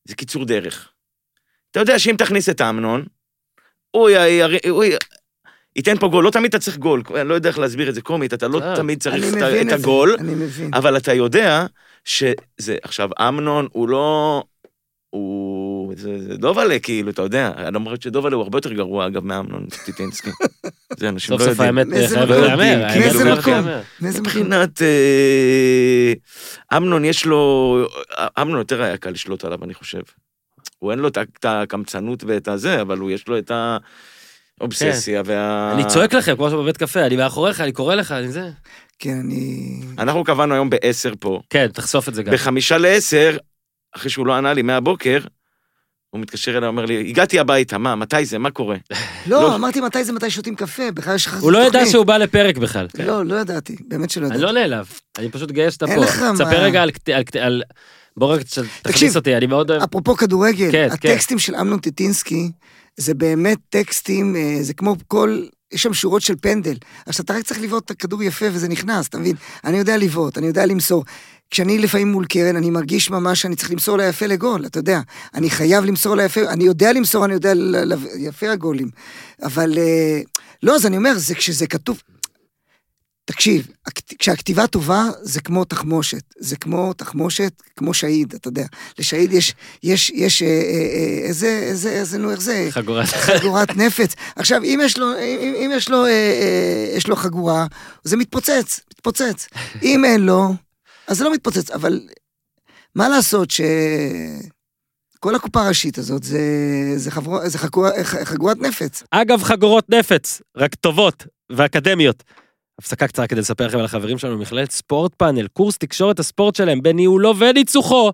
זה קיצור דרך. אתה יודע שאם תכניס את אמנון, הוא. י... הוא י... ייתן פה גול, לא תמיד אתה צריך גול, אני לא יודע איך להסביר את זה קומית, אתה לא אה, תמיד צריך אני את, ה- מבין את הגול, אני מבין. אבל אתה יודע שזה, עכשיו, אמנון הוא לא, הוא זה זה דובלה, כאילו, אתה יודע, למרות שדובלה הוא הרבה יותר גרוע, אגב, מאמנון טיטינסקי. זה אנשים סוף לא סוף יודעים. האמת מאיזה חייבת מקום? להיאמר. מאיזה האמת חייבת מקום? להיאמר. מאיזה מקום? מבחינת אה, אמנון יש לו, אמנון יותר היה קל לשלוט עליו, אני חושב. הוא אין לו את ה- הקמצנות ואת הזה, אבל הוא יש לו את האובססיה וה... אני צועק לכם, כמו שבבית קפה, אני מאחוריך, אני קורא לך, אני זה. כן, אני... אנחנו קבענו היום בעשר פה. כן, תחשוף את זה גם. בחמישה לעשר, אחרי שהוא לא ענה לי מהבוקר, הוא מתקשר אליי, אומר לי, הגעתי הביתה, מה, מתי זה, מה קורה? לא, לא. אמרתי מתי זה מתי שותים קפה, בכלל יש לך הוא לא ידע. שהוא בא לפרק בכלל. לא, לא ידעתי, באמת שלא אני ידעתי. לא נעלב, אני פשוט גאה שאתה אין פה. לך מה. תספר רגע על... בוא רק תכניס אותי, אני מאוד אוהב... אפרופו כדורגל, כן, כן. הטקסטים של אמנון טיטינסקי, זה באמת טקסטים, אה, זה כמו כל, יש שם שורות של פנדל. עכשיו, אתה רק צריך לבעוט את הכדור יפה וזה נכנס, אתה מבין? אני יודע לבעוט, אני יודע למסור. כשאני לפעמים מול קרן, אני מרגיש ממש שאני צריך למסור לה יפה לגול, אתה יודע. אני חייב למסור לה יפה, אני יודע למסור, אני יודע ל- ל- יפה הגולים. אבל אה, לא, אז אני אומר, זה כשזה כתוב... תקשיב, הכת- כשהכתיבה טובה זה כמו תחמושת, זה כמו תחמושת, כמו שהיד, אתה יודע. לשהיד יש, יש, יש, אה, אה, אה, איזה, איזה, איזה, נו, איך זה? חגורת. חגורת נפץ. עכשיו, אם יש לו, אם, אם יש לו, אה, אה, יש לו חגורה, זה מתפוצץ, מתפוצץ. אם אין לו, אז זה לא מתפוצץ, אבל מה לעשות ש... כל הקופה הראשית הזאת זה, זה, חבור, זה חגורה, חגורת נפץ. אגב, חגורות נפץ, רק טובות ואקדמיות. הפסקה קצרה כדי לספר לכם על החברים שלנו במכללת ספורט פאנל, קורס תקשורת הספורט שלהם בניהולו וניצוחו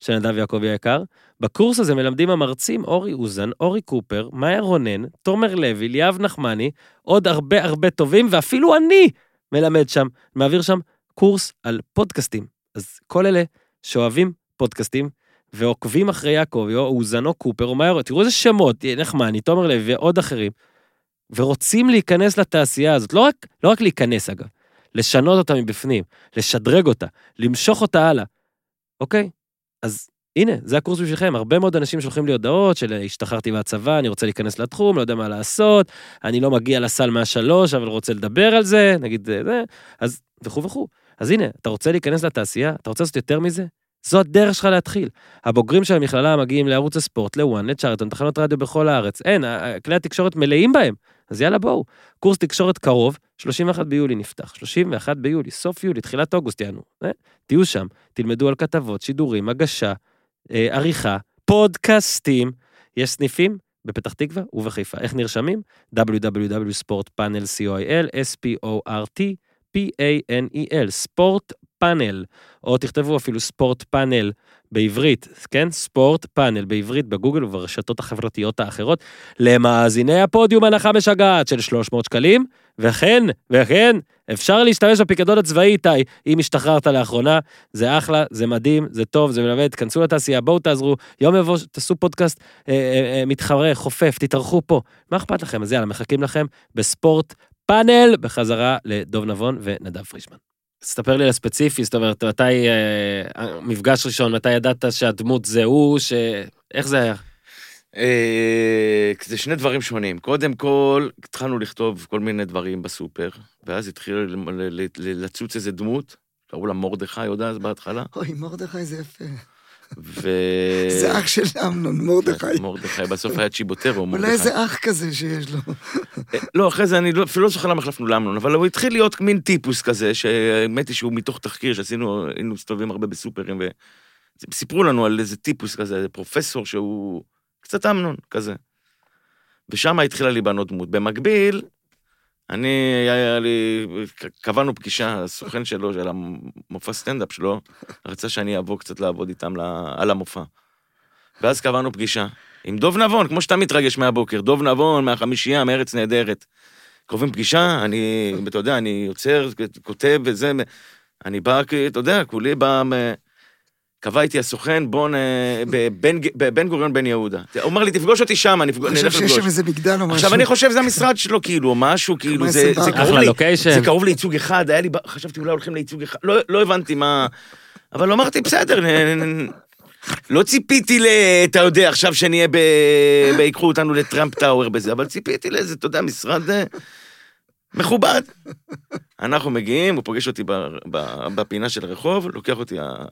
של נדב יעקבי היקר. בקורס הזה מלמדים המרצים אורי אוזן, אורי קופר, מאיה רונן, תומר לוי, ליאב נחמני, עוד הרבה הרבה טובים, ואפילו אני מלמד שם, מעביר שם קורס על פודקאסטים. אז כל אלה שאוהבים פודקאסטים, ועוקבים אחרי יעקבי, או אוזן או קופר, או מאיה רונן, תראו איזה שמות, נחמני, תומר לוי ועוד אחרים. ורוצים להיכנס לתעשייה הזאת, לא רק, לא רק להיכנס אגב, לשנות אותה מבפנים, לשדרג אותה, למשוך אותה הלאה, אוקיי? אז הנה, זה הקורס בשבילכם, הרבה מאוד אנשים שולחים לי הודעות של השתחררתי מהצבא, אני רוצה להיכנס לתחום, לא יודע מה לעשות, אני לא מגיע לסל מהשלוש, אבל רוצה לדבר על זה, נגיד זה, זה, אז וכו' וכו'. אז הנה, אתה רוצה להיכנס לתעשייה? אתה רוצה לעשות יותר מזה? זו הדרך שלך להתחיל. הבוגרים של המכללה מגיעים לערוץ הספורט, לוואן, לצ'ארטון, תחנות רדיו בכל הארץ. אין, ה- כלי התקשורת מלאים בהם. אז יאללה בואו. קורס תקשורת קרוב, 31 ביולי נפתח, 31 ביולי, סוף יולי, תחילת אוגוסט יענו. אה? תהיו שם, תלמדו על כתבות, שידורים, הגשה, אה, עריכה, פודקאסטים. יש סניפים בפתח תקווה ובחיפה. איך נרשמים? www.sportpanel.coil, s-p-o-r-t, p-a-n-e-l, ספורט פאנל, או תכתבו אפילו ספורט פאנל בעברית, כן? ספורט פאנל בעברית בגוגל וברשתות החברתיות האחרות. למאזיני הפודיום הנחה משגעת של 300 שקלים, וכן, וכן, אפשר להשתמש בפיקדון הצבאי איתי, אם השתחררת לאחרונה, זה אחלה, זה מדהים, זה טוב, זה מלמד, תכנסו לתעשייה, בואו תעזרו, יום יבוא, תעשו פודקאסט אה, אה, אה, מתחרה, חופף, תתארחו פה, מה אכפת לכם? אז יאללה, מחכים לכם בספורט פאנל, בחזרה לדוב נבון ונדב פרישמן. ספר לי על הספציפי, זאת אומרת, מתי, אה, מפגש ראשון, מתי ידעת שהדמות זה הוא, ש... איך זה היה? אה, זה שני דברים שונים. קודם כל, התחלנו לכתוב כל מיני דברים בסופר, ואז התחיל ל- ל- ל- לצוץ איזה דמות, קראו לה מרדכי, יודע אז בהתחלה, אוי, מרדכי זה יפה. ו... זה אח של אמנון, מרדכי. מרדכי, בסוף היה צ'יבוטרו, מרדכי. אולי איזה אח כזה שיש לו. לא, אחרי זה אני לא- אפילו לא זוכר למה החלפנו לאמנון, אבל הוא התחיל להיות מין טיפוס כזה, שהאמת היא שהוא מתוך תחקיר שעשינו, היינו מסתובבים הרבה בסופרים, וסיפרו לנו על איזה טיפוס כזה, איזה פרופסור שהוא קצת אמנון כזה. ושם התחילה להיבנות דמות. במקביל, אני, היה לי, קבענו פגישה, הסוכן שלו, של המופע סטנדאפ שלו, רצה שאני אבוא קצת לעבוד איתם על המופע. ואז קבענו פגישה עם דוב נבון, כמו שאתה מתרגש מהבוקר, דוב נבון מהחמישייה, מארץ נהדרת. קרובים פגישה, אני, אתה יודע, אני יוצר, כותב וזה, אני בא, אתה יודע, כולי בא, קבע איתי הסוכן, בוא נ... בבן, בבן גוריון בן יהודה. הוא אמר לי, תפגוש אותי שם, אני אני נלך חושב שיש לפגוש. שם איזה מגדל או משהו. עכשיו, אני חושב שזה המשרד שלו, כאילו, או משהו, כאילו, זה, זה. קרוב לי, לוקיישן. זה קרוב לייצוג אחד, היה לי, חשבתי אולי הולכים לייצוג אחד, לא, לא הבנתי מה... אבל אמרתי, בסדר, לא ציפיתי ל... אתה יודע, עכשיו שנהיה ב... ב- ייקחו אותנו לטראמפ טאוור בזה, אבל ציפיתי לאיזה, אתה יודע, משרד אה, מכובד. אנחנו מגיעים, הוא פוגש אותי ב- ב- בפינה של הרחוב, לוקח אותי ה-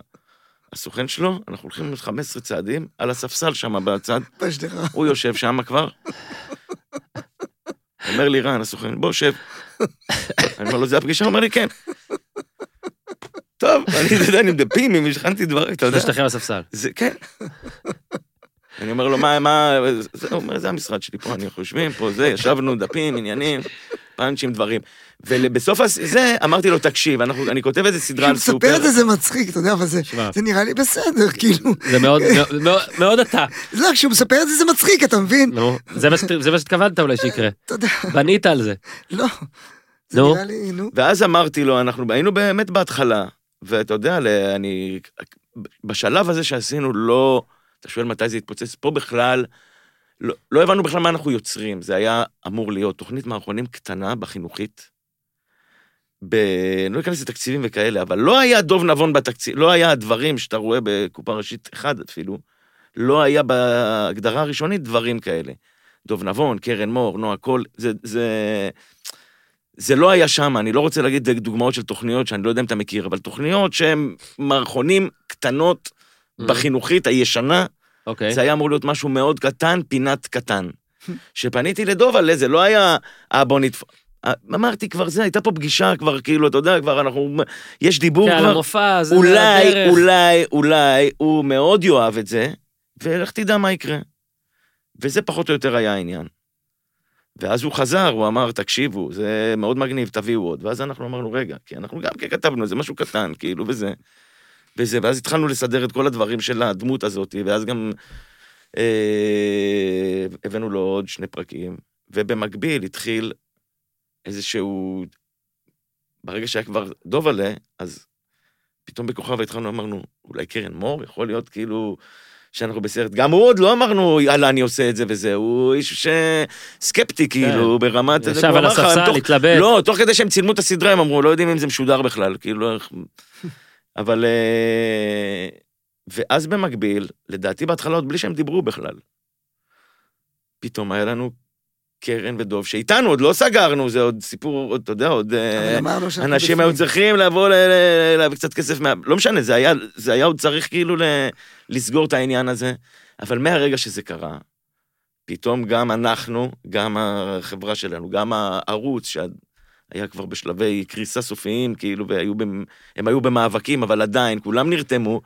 הסוכן שלו, אנחנו הולכים 15 צעדים על הספסל שם בצד, בשדרה. הוא יושב שם כבר. אומר לי רן, הסוכן, בוא, שב. אני אומר לו, זה הפגישה? הוא אומר לי, כן. טוב, אני, אתה יודע, אני עם דפים, אם הכנתי דברים, אתה יודע. זה שלכם בספסל. זה, כן. אני אומר לו, מה, מה, זה, הוא אומר, זה המשרד שלי פה, אנחנו יושבים פה, זה, ישבנו, דפים, עניינים, פאנצ'ים, דברים. ובסוף זה, אמרתי לו, תקשיב, אנחנו, אני כותב איזה סדרה על מספר סופר. את זה זה מצחיק, אתה יודע, אבל זה. זה נראה לי בסדר, כאילו. זה מאוד, מאוד- מאוד אתה. לא, כשהוא מספר את זה זה מצחיק, אתה מבין? נו, זה מה שת- זה מה שהתכוונת אולי שיקרה. אתה יודע, בנית על זה. לא. זה נו. נראה לי, נו. ואז אמרתי לו, אנחנו היינו באמת בהתחלה, ואתה יודע, אני... בשלב הזה שעשינו לא... אתה שואל מתי זה התפוצץ? פה בכלל, לא, לא הבנו בכלל מה אנחנו יוצרים. זה היה אמור להיות תוכנית מערכונים קטנה בחינוכית. ב... אני לא אכנס לתקציבים וכאלה, אבל לא היה דוב נבון בתקציב, לא היה הדברים שאתה רואה בקופה ראשית אחד אפילו, לא היה בהגדרה הראשונית דברים כאלה. דוב נבון, קרן מור, נועה קול, זה, זה, זה לא היה שם, אני לא רוצה להגיד דוגמאות של תוכניות שאני לא יודע אם אתה מכיר, אבל תוכניות שהן מערכונים קטנות בחינוכית הישנה, אוקיי. זה היה אמור להיות משהו מאוד קטן, פינת קטן. כשפניתי לדובלה, זה לא היה, אה, בוא נתפ... אמרתי כבר זה, הייתה פה פגישה כבר, כאילו, אתה יודע, כבר אנחנו, יש דיבור כן, כבר. המופע, זה אולי, הדרך. אולי, אולי, הוא מאוד יאהב את זה, ולך תדע מה יקרה. וזה פחות או יותר היה העניין. ואז הוא חזר, הוא אמר, תקשיבו, זה מאוד מגניב, תביאו עוד. ואז אנחנו אמרנו, רגע, כי אנחנו גם כן כתבנו, זה משהו קטן, כאילו, וזה. וזה, ואז התחלנו לסדר את כל הדברים של הדמות הזאת, ואז גם אה, הבאנו לו עוד שני פרקים, ובמקביל התחיל איזשהו... ברגע שהיה כבר דובלה, אז פתאום בכוכב התחלנו, אמרנו, אולי קרן מור, יכול להיות כאילו שאנחנו בסרט. גם הוא עוד לא אמרנו, יאללה, אני עושה את זה וזה, הוא איש ש... סקפטי, כאילו, ברמת... כן. ישב על הספסל, התלבט. לא, תוך כדי שהם צילמו את הסדרה, הם אמרו, לא יודעים אם זה משודר בכלל, כאילו. אבל... אה, ואז במקביל, לדעתי בהתחלה עוד בלי שהם דיברו בכלל, פתאום היה לנו קרן ודוב, שאיתנו עוד לא סגרנו, זה עוד סיפור, עוד, אתה יודע, עוד... אה, אנשים. היו צריכים לבוא להביא קצת כסף מה... לא משנה, זה היה, זה היה עוד צריך כאילו ל... לסגור את העניין הזה, אבל מהרגע שזה קרה, פתאום גם אנחנו, גם החברה שלנו, גם הערוץ, שהיה כבר בשלבי קריסה סופיים, כאילו, והיו. הם היו במאבקים, אבל עדיין, כולם נרתמו,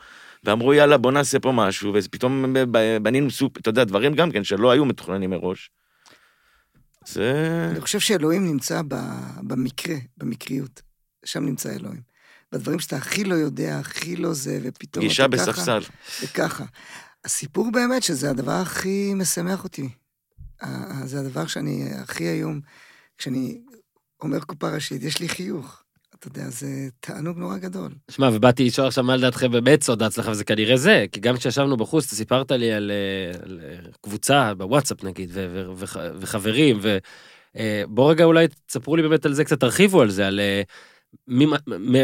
ואמרו, יאללה, בוא נעשה פה משהו, ופתאום בנינו סופ... אתה יודע, דברים גם כן שלא היו מתוכננים מראש. זה... אני חושב שאלוהים נמצא ב- במקרה, במקריות. שם נמצא אלוהים. בדברים שאתה הכי לא יודע, הכי לא זה, ופתאום ככה, בספסל. וככה. הסיפור באמת שזה הדבר הכי משמח אותי. זה הדבר שאני הכי היום, כשאני אומר קופה ראשית, יש לי חיוך. אתה יודע, זה תענוג נורא גדול. שמע, ובאתי לשאול עכשיו מה לדעתכם באמת סוד ההצלחה, וזה כנראה זה, כי גם כשישבנו בחוץ, אתה סיפרת לי על, אה, על אה, קבוצה בוואטסאפ נגיד, ו- ו- וח- וחברים, ובוא רגע אולי תספרו לי באמת על זה קצת, תרחיבו על זה, על אה,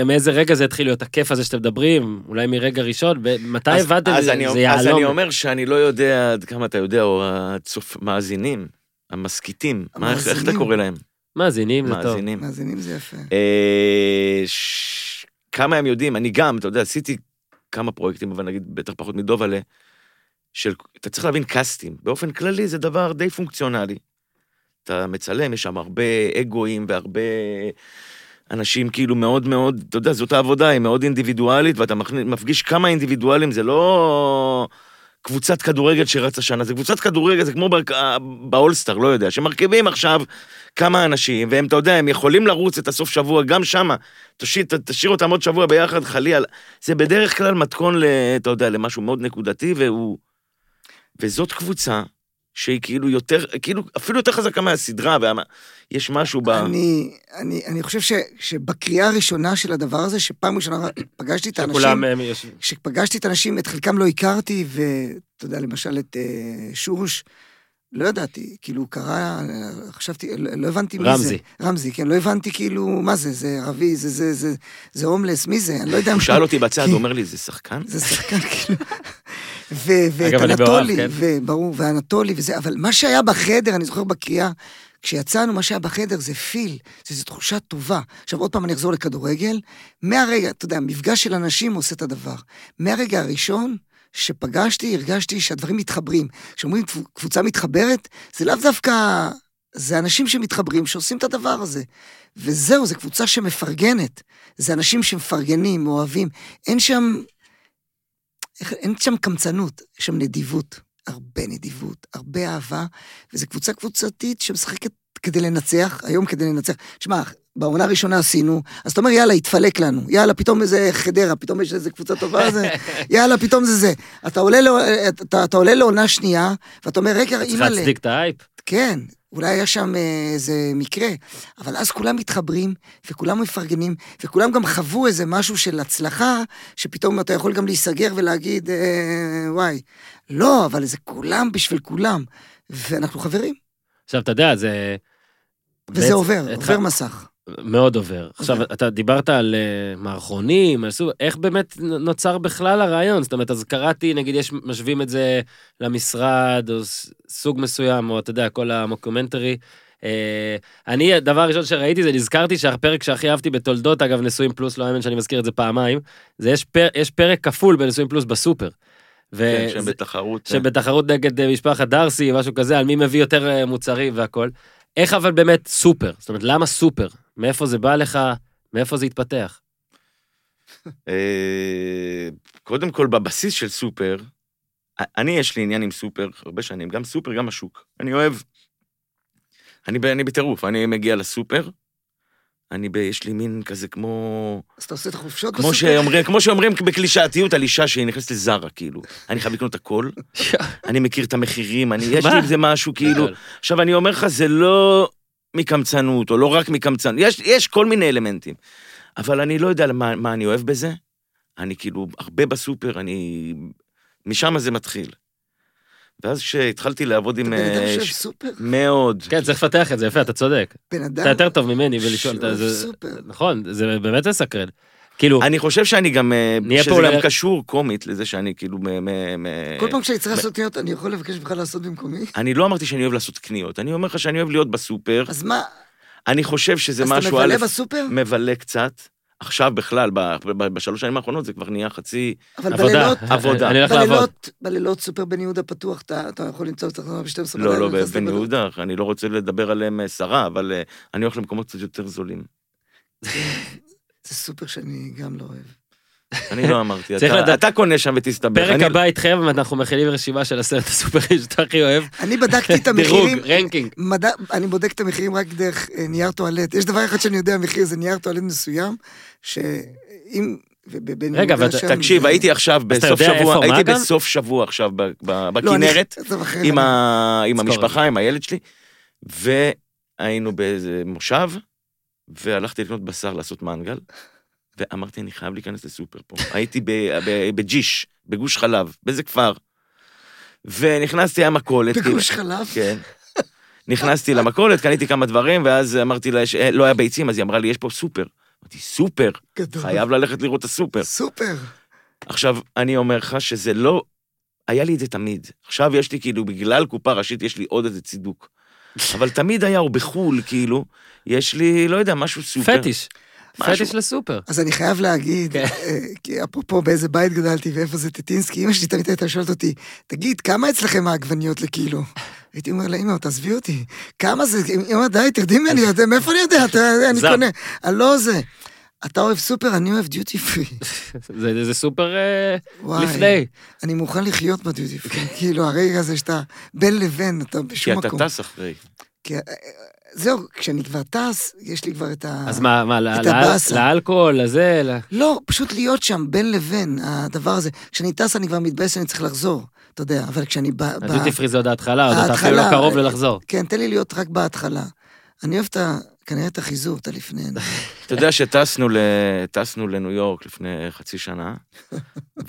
מאיזה רגע זה התחיל להיות הכיף הזה שאתם מדברים, אולי מרגע ראשון, מתי אז- הבנתם אז שזה אני- זה אז אני יהלום? אומר שאני לא יודע עד כמה אתה יודע, או הצופ... מאזינים, המסכיתים, מה- איך איך אתה. קורא להם? מאזינים, זה טוב. מאזינים. מאזינים זה יפה. אה, ש- כמה הם יודעים, אני גם, אתה יודע, עשיתי כמה פרויקטים, אבל נגיד בטח פחות מדובלה, של, אתה צריך להבין קאסטים. באופן כללי זה דבר די פונקציונלי. אתה מצלם, יש שם הרבה אגואים והרבה אנשים כאילו מאוד מאוד, אתה יודע, זאת העבודה, היא מאוד אינדיבידואלית, ואתה מפגיש כמה אינדיבידואלים, זה לא קבוצת כדורגל שרצה שנה, זה קבוצת כדורגל, זה כמו ב- באולסטאר, לא יודע, שמרכיבים עכשיו כמה אנשים, והם, אתה יודע, הם יכולים לרוץ את הסוף שבוע גם שמה. תשאיר, תשאיר אותם עוד שבוע ביחד, חלילה. זה בדרך כלל מתכון, אתה יודע, למשהו מאוד נקודתי, והוא... וזאת קבוצה שהיא כאילו יותר, כאילו אפילו יותר חזקה מהסדרה, ויש משהו ב... אני, אני, אני חושב ש, שבקריאה הראשונה של הדבר הזה, שפעם ראשונה פגשתי את האנשים, שכולם אה, יושבים. כשפגשתי את האנשים, את חלקם לא הכרתי, ואתה יודע, למשל את אה, שורוש, לא ידעתי, כאילו, קרא, אה, חשבתי, לא, לא הבנתי מי רמזי. זה. רמזי, כן, לא הבנתי כאילו, מה זה, זה ערבי, זה, זה, זה, זה הומלס, מי זה, אני לא יודע הוא. שאל אותי בצד, כי- הוא אומר לי, זה שחקן? זה שחקן, כאילו. ו- ואת אנטולי, כן? וברור, ואנטולי וזה, אבל מה שהיה בחדר, אני זוכר בקריאה, כשיצאנו, מה שהיה בחדר זה פיל, זה איזו תחושה טובה. עכשיו, עוד פעם אני אחזור לכדורגל. מהרגע, אתה יודע, מפגש של אנשים עושה את הדבר. מהרגע הראשון שפגשתי, הרגשתי שהדברים מתחברים. כשאומרים קבוצ- קבוצה מתחברת, זה לאו דווקא... זה אנשים שמתחברים, שעושים את הדבר הזה. וזהו, זו קבוצה שמפרגנת. זה אנשים שמפרגנים, אוהבים. אין שם... אין שם קמצנות, יש שם נדיבות. הרבה נדיבות, הרבה אהבה, וזו קבוצה קבוצתית שמשחקת כדי לנצח, היום כדי לנצח. תשמע, בעונה הראשונה עשינו, אז אתה אומר, יאללה, התפלק לנו. יאללה, פתאום איזה חדרה, פתאום יש איזה קבוצה טובה, זה, יאללה, פתאום זה זה. אתה עולה, לא, אתה, אתה עולה לעונה שנייה, ואתה אומר, רגע, צריך אימא'לה, להצדיק את האייפ. כן, אולי היה שם אה, איזה מקרה, אבל אז כולם מתחברים, וכולם מפרגנים, וכולם גם חוו איזה משהו של הצלחה, שפתאום אתה יכול גם להיסגר ולהגיד, אה, וואי, לא, אבל זה כולם בשביל כולם, ואנחנו חברים, עכשיו, אתה יודע, זה... וזה עובר, התח- עובר מסך. מאוד עובר. עכשיו, אתה דיברת על אה, מערכונים, על סוג, איך באמת נוצר בכלל הרעיון? זאת אומרת, אז קראתי, נגיד, יש, משווים את זה למשרד, או סוג מסוים, או אתה יודע, כל המוקומנטרי. אה, אני, הדבר הראשון שראיתי זה, נזכרתי שהפרק שהכי אהבתי בתולדות, אגב, נשואים פלוס, לא האמן שאני מזכיר את זה פעמיים, זה יש, פר, יש פרק כפול בנשואים פלוס בסופר. כן, וזה- שהם בתחרות. שבתחרות נגד אה, משפחת דרסי, משהו כזה, על מי מביא יותר מוצרים והכל. איך אבל באמת סופר? זאת אומרת, למה סופר? מאיפה זה בא לך? מאיפה זה התפתח? אה, קודם כל, בבסיס של סופר, אני, יש לי עניין עם סופר הרבה שנים, גם סופר, גם השוק. אני אוהב... אני, בטירוף, אני מגיע לסופר, אני ב... יש לי מין כזה כמו... אז אתה עושה את החופשות כמו שאומרים, כמו שאומרים בקלישאתיות על אישה שהיא נכנסת לזרה, כאילו. אני חייב לקנות הכל, אני מכיר את המחירים, אני, יש לי מה? עם זה משהו, כאילו... גדול. עכשיו, אני אומר לך, זה לא מקמצנות, או לא רק מקמצנות, יש, יש כל מיני אלמנטים. אבל אני לא יודע מה, מה אני אוהב בזה. אני כאילו הרבה בסופר, אני... משם זה מתחיל. ואז כשהתחלתי לעבוד אתה עם... בן אדם אה, שאוהב ש- סופר? מאוד. כן, צריך לפתח את זה, יפה, אתה צודק. בן אדם... אתה יותר טוב ממני בלשאול את זה. סופר. נכון, זה באמת מסקרן. כאילו, אני חושב שאני גם... אה, נהיה שזה פה אולי- גם קשור קומית לזה שאני כאילו... כל פעם שאני צריך לעשות קניות, אני יכול לבקש ממך לעשות במקומי? אני לא אמרתי שאני אוהב לעשות קניות, אני אומר לך שאני אוהב להיות בסופר. אז מה, אני חושב שזה אז אתה משהו, מבלה בסופר? מבלה קצת. עכשיו בכלל, ב- ב- בשלוש שנים האחרונות זה כבר נהיה חצי... אבל עבודה. בלילות... עבודה. אני הולך לעבוד. בלילות, סופר בן יהודה פתוח, אתה, אתה יכול למצוא את עצמך ב-12 לא, לא, בבן יהודה, אני לא רוצה לדבר עליהם אה, סרה, אבל אה, אני הולך למקומות קצת יותר זולים. זה סופר שאני גם לא אוהב. אני לא אמרתי, צריך אתה- לדעת- אתה קונה שם ותסתבך. פרק אני- הבא איתכם, אנחנו מכינים רשימה של עשרת הסופרים שאתה הכי אוהב. אני בדקתי את דירוג, המחירים, ranking. מדע, אני בודק את המחירים רק דרך אה, נייר טואלט. יש דבר אחד שאני יודע מחיר, זה נייר טואלט מסוים, שאם... רגע, שם תקשיב, הייתי עכשיו בסוף שבוע, הייתי? בסוף שבוע עכשיו לא, בכנרת, עם המשפחה, עם הילד שלי, והיינו באיזה מושב, והלכתי לקנות בשר לעשות מנגל, ואמרתי, אני חייב להיכנס לסופר פה. הייתי ב- ב- בג'יש, בגוש חלב, באיזה כפר. ונכנסתי, היה מכולת. כאילו- בגוש חלב. כן. נכנסתי למכולת, קניתי כמה דברים, ואז אמרתי לה, ש- אה, לא היה ביצים, אז היא אמרה לי, יש פה סופר. אמרתי, סופר? גדול. חייב ללכת לראות את הסופר. סופר. עכשיו, אני אומר לך שזה לא... היה לי את זה תמיד. עכשיו יש לי כאילו, בגלל קופה ראשית, יש לי עוד איזה צידוק. אבל תמיד היה, או בחו"ל, כאילו, יש לי, לא יודע, משהו סופר. פטיש. משהו. פטיש לסופר. אז אני חייב להגיד, כן. אה, כי אפרופו באיזה בית גדלתי ואיפה זה טטינסקי, אמא שלי תמיד הייתה שואלת אותי, תגיד, כמה אצלכם העגבניות לקילו? הייתי אומר לה, אמא, תעזבי אותי. כמה זה? אמא, די, תרדי ממני, אתה- מאיפה אני יודע? אתה- אני. קונה. אני לא זה. אתה אוהב סופר, אני אוהב דיוטי פרי. זה זה סופר אה, וואי. לפני. אני מוכן לחיות בדיוטי פרי. כאילו, הרגע הזה שאתה בין לבין, אתה כי בשום אתה מקום. טס אחרי. כי, אה, זהו, כשאני כבר טס, יש לי כבר את ה... אז מה, מה, את לאל-. לאלכוהול, לזה, ל- לא, פשוט להיות שם, בין לבין, הדבר הזה. כשאני טס אני כבר מתבאס שאני צריך לחזור, אתה יודע, אבל כשאני ב... הדיוטי פרי זה עוד ההתחלה, עוד אתה אפילו לא קרוב ללחזור. כן, תן לי להיות רק בהתחלה. אני אוהב את ה... כנראה את החיזור, את הלפני. אתה יודע שטסנו לניו יורק לפני חצי שנה,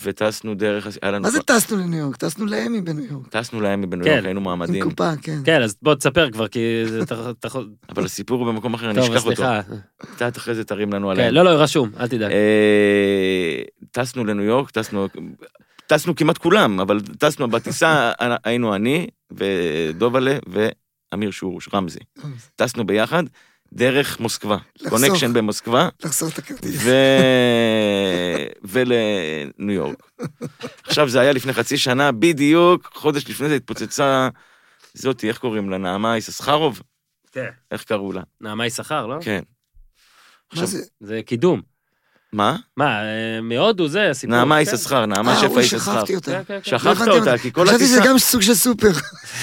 וטסנו דרך... מה זה טסנו לניו יורק? טסנו לאמי בניו יורק. טסנו לאמי בניו כן. יורק, היינו עם מועמדים, קופה, כן. כן, אז בוא תספר כבר, כי זה- אתה אתה. אבל הסיפור הוא במקום אחר, אני טוב, אשכח אותו. סליחה. קצת אחרי זה תרים לנו עליהם. כן, לא, לא, רשום, אל תדאג. אה, טסנו לניו יורק, טסנו, טסנו כמעט כולם, אבל טסנו בטיסה, היינו אני ודובלה אמיר שורוש, רמזי. טסנו ביחד דרך מוסקבה. לחסוך. קונקשן במוסקבה, לחזור את הכרטיס. ו... ולניו יורק. עכשיו, זה היה לפני חצי שנה, בדיוק, חודש לפני זה התפוצצה זאתי, איך קוראים לה? נעמה יששכרוב? כן. איך קראו לה? נעמה יששכר, לא? כן. מה זה? זה קידום. מה? מה, אה, מהודו זה הסיפור. נעמה כן. יששכר, נעמה אה, שפע יששכר. שכחתי אותה. כן, כן, כן. שכחת לא אותה, כי כל חשבתי שזה הטיסה... גם סוג של סופר.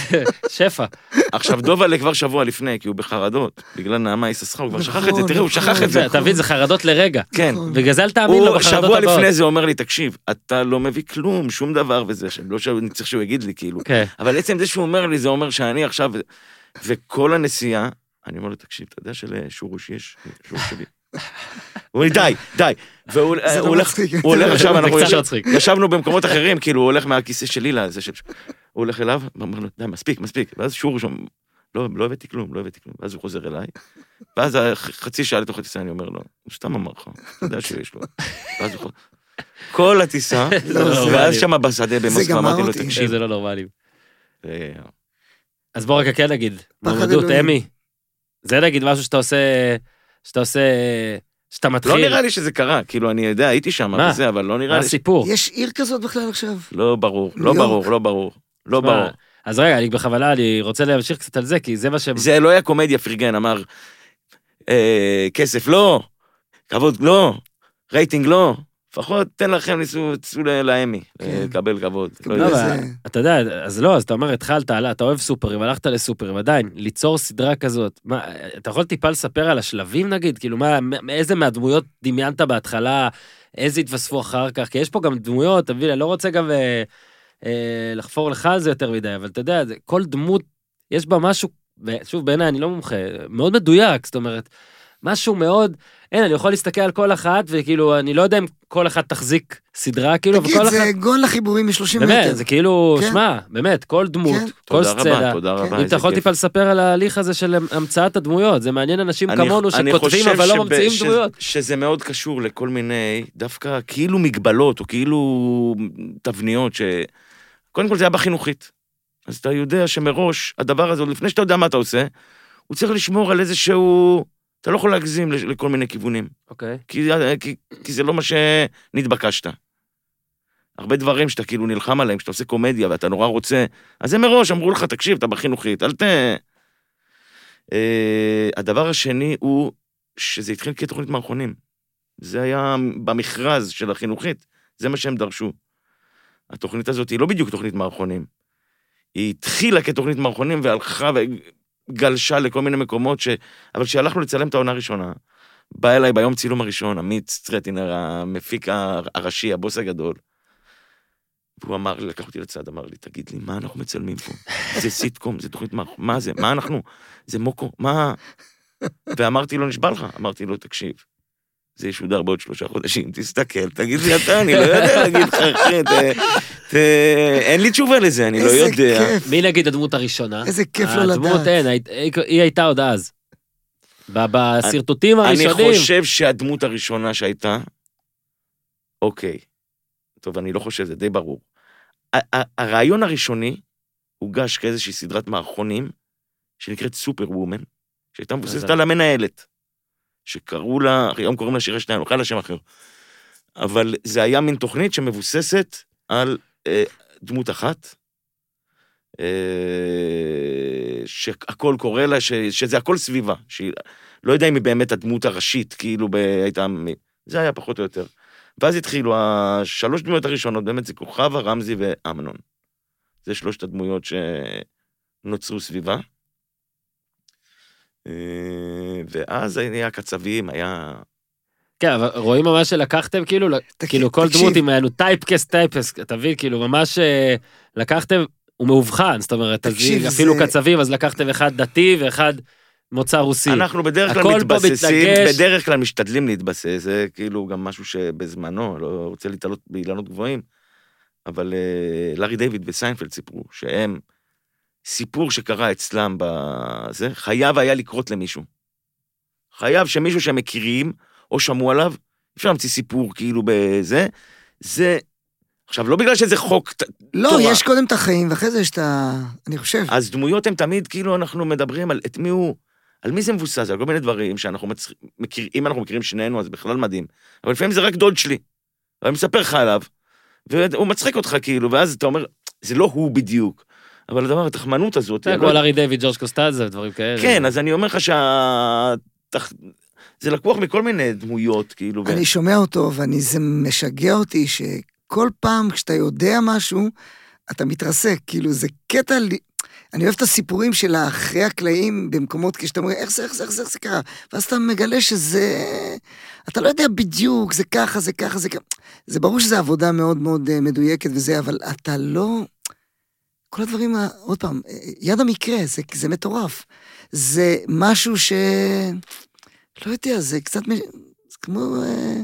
שפע. עכשיו, דובלה כבר שבוע לפני, כי הוא בחרדות, בגלל נעמה יששכר, הוא כבר שכח את זה, נכון, תראה, הוא שכח את זה. אתה מבין, זה חרדות לרגע. כן. נכון. בגלל זה אל תאמין לו הוא בחרדות שבוע הבאות. לפני זה אומר לי, תקשיב, אתה לא מביא כלום, שום דבר וזה, שלא שאני צריך שהוא יגיד לי, כאילו. כן. אבל עצם זה שהוא אומר לי, זה אומר שאני עכשיו... וכל הנסיעה, אני אומר לו, תקשיב, אתה יודע שלשורוש יש? שורוש שלי. הוא אומר לי, די, די. והוא לא הולך. הוא הולך עכשיו, אנחנו. ישבנו במקומות אחרים, כאילו, הוא הולך מהכיסא שלי לזה של... הוא הולך אליו, ואומר לו, די, מספיק, מספיק. ואז שורוש אומר, לא, לא הבאתי כלום, לא הבאתי כלום. ואז הוא חוזר אליי, ואז חצי שעה לתוך הטיסה אני אומר לו, הוא סתם אמר לך, אתה יודע שיש לו. ואז הוא חוזר. כל הטיסה, לא, ואז. שם בשדה במוסקבה אמרתי לו. תקשיב. זה לא נורמלי. אה, אז בוא רגע כן נגיד, מועמדות. אמי. זה נגיד משהו שאתה עושה, שאתה עושה, שאתה מתחיל. לא נראה לי שזה קרה, כאילו, אני יודע, הייתי שם מה? וזה, אבל לא מה נראה לי... ש- הסיפור? יש עיר כזאת בכלל עכשיו? לא ברור, לא יורק. ברור, לא ברור. לא ברור. אז רגע, אני בכוונה, אני רוצה להמשיך קצת על זה, כי זה מה ש... זה לא היה קומדיה, פרגן אמר, אה, כסף לא, כבוד לא, רייטינג לא, לפחות תן לכם, ניסו, לאמי, כן. לקבל כבוד. לא יודע. לא, אבל אתה יודע, אז לא, אז אתה אומר, התחלת, אתה אוהב סופרים, הלכת לסופרים, עדיין, ליצור סדרה כזאת, מה, אתה יכול טיפה לספר על השלבים נגיד? כאילו, מה, איזה מהדמויות דמיינת בהתחלה, איזה התווספו אחר כך? כי יש פה גם דמויות, אתה מבין, אני לא רוצה גם אה, אה, לחפור לך על זה יותר מדי, אבל אתה יודע, כל דמות, יש בה משהו, שוב, בעיניי, אני לא מומחה, מאוד מדויק, זאת אומרת, משהו מאוד, אין, אני יכול להסתכל על כל אחת, וכאילו, אני לא יודע אם כל אחת תחזיק סדרה, כאילו, תגיד, וכל אחת... זה גול לחיבורים מ-30 מטר. באמת, זה כאילו, כן. שמע, באמת, כל דמות, כן. כל תודה רבה, סצנה. תודה רבה, אם אתה יכול. טיפה לספר על ההליך הזה של המצאת הדמויות, זה מעניין אנשים אני- כמונו אני שכותבים אבל לא ממציאים ש- דמויות. שזה מאוד קשור לכל מיני, דווקא כאילו מגבלות, או כאילו תבניות, ש... קודם כל זה היה בחינוכית. אז אתה יודע שמראש, הדבר הזה, עוד לפני שאתה יודע מה אתה עושה, הוא צריך לשמור על איזשהו... אתה לא יכול להגזים לכל מיני כיוונים. אוקיי. כי, כי, כי זה לא מה שנתבקשת. הרבה דברים שאתה כאילו נלחם עליהם, כשאתה עושה קומדיה ואתה נורא רוצה, אז זה מראש, אמרו לך, תקשיב, אתה בחינוכית, אל ת... Uh, הדבר השני הוא שזה התחיל כתוכנית מערכונים. זה היה במכרז של החינוכית, זה מה שהם דרשו. התוכנית הזאת היא לא בדיוק תוכנית מערכונים. היא התחילה כתוכנית מערכונים והלכה וגלשה לכל מיני מקומות ש... אבל כשהלכנו לצלם את העונה הראשונה, בא אליי ביום צילום הראשון, עמית סטרטינר, המפיק הראשי, הבוס הגדול, והוא אמר לי, לקח אותי לצד, אמר לי, תגיד לי, מה אנחנו מצלמים פה? זה סיטקום, זה תוכנית מה, מה זה? מה אנחנו? זה מוקו, מה? ואמרתי לו, נשבע לך. אמרתי לו, תקשיב, זה ישודר בעוד שלושה חודשים, תסתכל, תגיד לי אתה, אני לא יודע להגיד לך, אחי, אין לי תשובה לזה, אני לא איזה יודע. כיף, מי נגיד הדמות הראשונה? איזה כיף לא הדמות לדעת. אין, היית- היא הייתה עוד אז. ב- בשרטוטים אני הראשונים. חושב שהדמות הראשונה שהייתה, אוקיי, טוב, אני לא חושב, זה די ברור. ה- ה- הרעיון הראשוני הוגש כאיזושהי סדרת מערכונים, שנקראת סופר וומן, שהייתה מבוססת? על המנהלת, שקראו לה, היום קוראים לה שירי שטיין, או לה שם אחר. אבל זה היה מין תוכנית שמבוססת על אה, דמות אחת, אה, שהכל קורה לה, ש, שזה הכל סביבה, שהיא, לא יודע אם היא באמת הדמות הראשית, כאילו ב, הייתה, זה היה פחות או יותר. ואז התחילו השלוש דמויות הראשונות, באמת זה כוכבה, רמזי ואמנון. זה שלושת הדמויות שנוצרו סביבה. אה, ואז היה הקצבים, היה... כן, אבל רואים ממש שלקחתם כאילו, תקשיב, כאילו כל תקשיב. דמות עם היינו טייפקסט טייפקסט, אתה מבין? כאילו ממש אה, לקחתם, הוא מאובחן, זאת אומרת, אז תקשיב, אפילו זה- קצבים, אז לקחתם אחד דתי ואחד מוצא רוסי. אנחנו בדרך כלל מתבססים. בדרך כלל משתדלים להתבסס, זה כאילו גם משהו שבזמנו, לא רוצה להתעלות באילנות גבוהים, אבל אה, לארי דיוויד וסיינפלד סיפרו שהם, סיפור שקרה אצלם בזה, חייב היה לקרות למישהו. חייב שמישהו שהם מכירים, או שמעו עליו, אפשר להמציא סיפור כאילו בזה, זה עכשיו, לא בגלל שזה חוק, לא, תורה. יש קודם את החיים, ואחרי זה יש את ה... אני חושב. אז דמויות הן תמיד, כאילו, אנחנו מדברים על את מי הוא, על מי זה מבוסס, על כל מיני דברים שאנחנו מצ... מכיר, אם אנחנו מכירים שנינו, אז בכלל מדהים. אבל לפעמים זה רק דוד שלי. ואני מספר לך עליו, והוא מצחיק אותך, כאילו, ואז אתה אומר, זה לא הוא בדיוק. אבל הדבר, התחמנות הזאת, זה כמו לא- לארי דיוויד, ג'ורג' קוסטאזה ודברים כאלה. כן, אז אני אומר לך שה... תח- זה לקוח מכל מיני דמויות, כאילו. אני שומע אותו, ואני, זה משגע אותי שכל פעם כשאתה יודע משהו, אתה מתרסק. כאילו, זה קטע... אני אוהב את הסיפורים של האחרי הקלעים במקומות, כשאתה אומר, איך זה, איך זה, איך זה, איך זה קרה? ואז אתה מגלה שזה... אתה לא יודע בדיוק, זה ככה, זה ככה, זה ככה. זה ברור שזו עבודה מאוד מאוד אה, מדויקת וזה, אבל אתה לא... כל הדברים, ה- עוד פעם, אה, יד המקרה, זה, זה מטורף. זה משהו ש... לא יודע, זה קצת... מ- זה כמו... אה,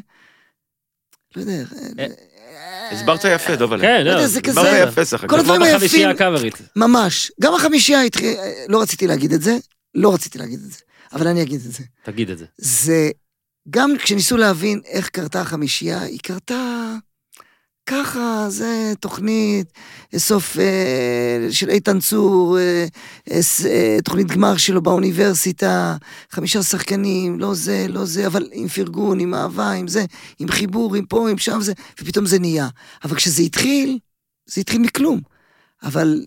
לא יודע. אה, הסברת יפה, דוב עלי. כן, לא יודע, לא, זה כזה- הסברת יפה, סך כל הכל. הדברים כמו בחמישייה היפים- הקאברית. ממש. גם החמישייה התחיל... לא רציתי להגיד את זה, לא רציתי להגיד את זה, אבל אני אגיד את זה. תגיד את זה. זה... גם כשניסו להבין איך קרתה החמישייה, היא קרתה ככה, זה תוכנית, סוף אה, של איתן צור, אה, אה, אה, תוכנית גמר שלו באוניברסיטה, חמישה שחקנים, לא זה, לא זה, אבל עם פרגון, עם אהבה, עם זה, עם חיבור, עם פה, עם שם, זה, ופתאום זה נהיה. אבל כשזה התחיל, זה התחיל מכלום. אבל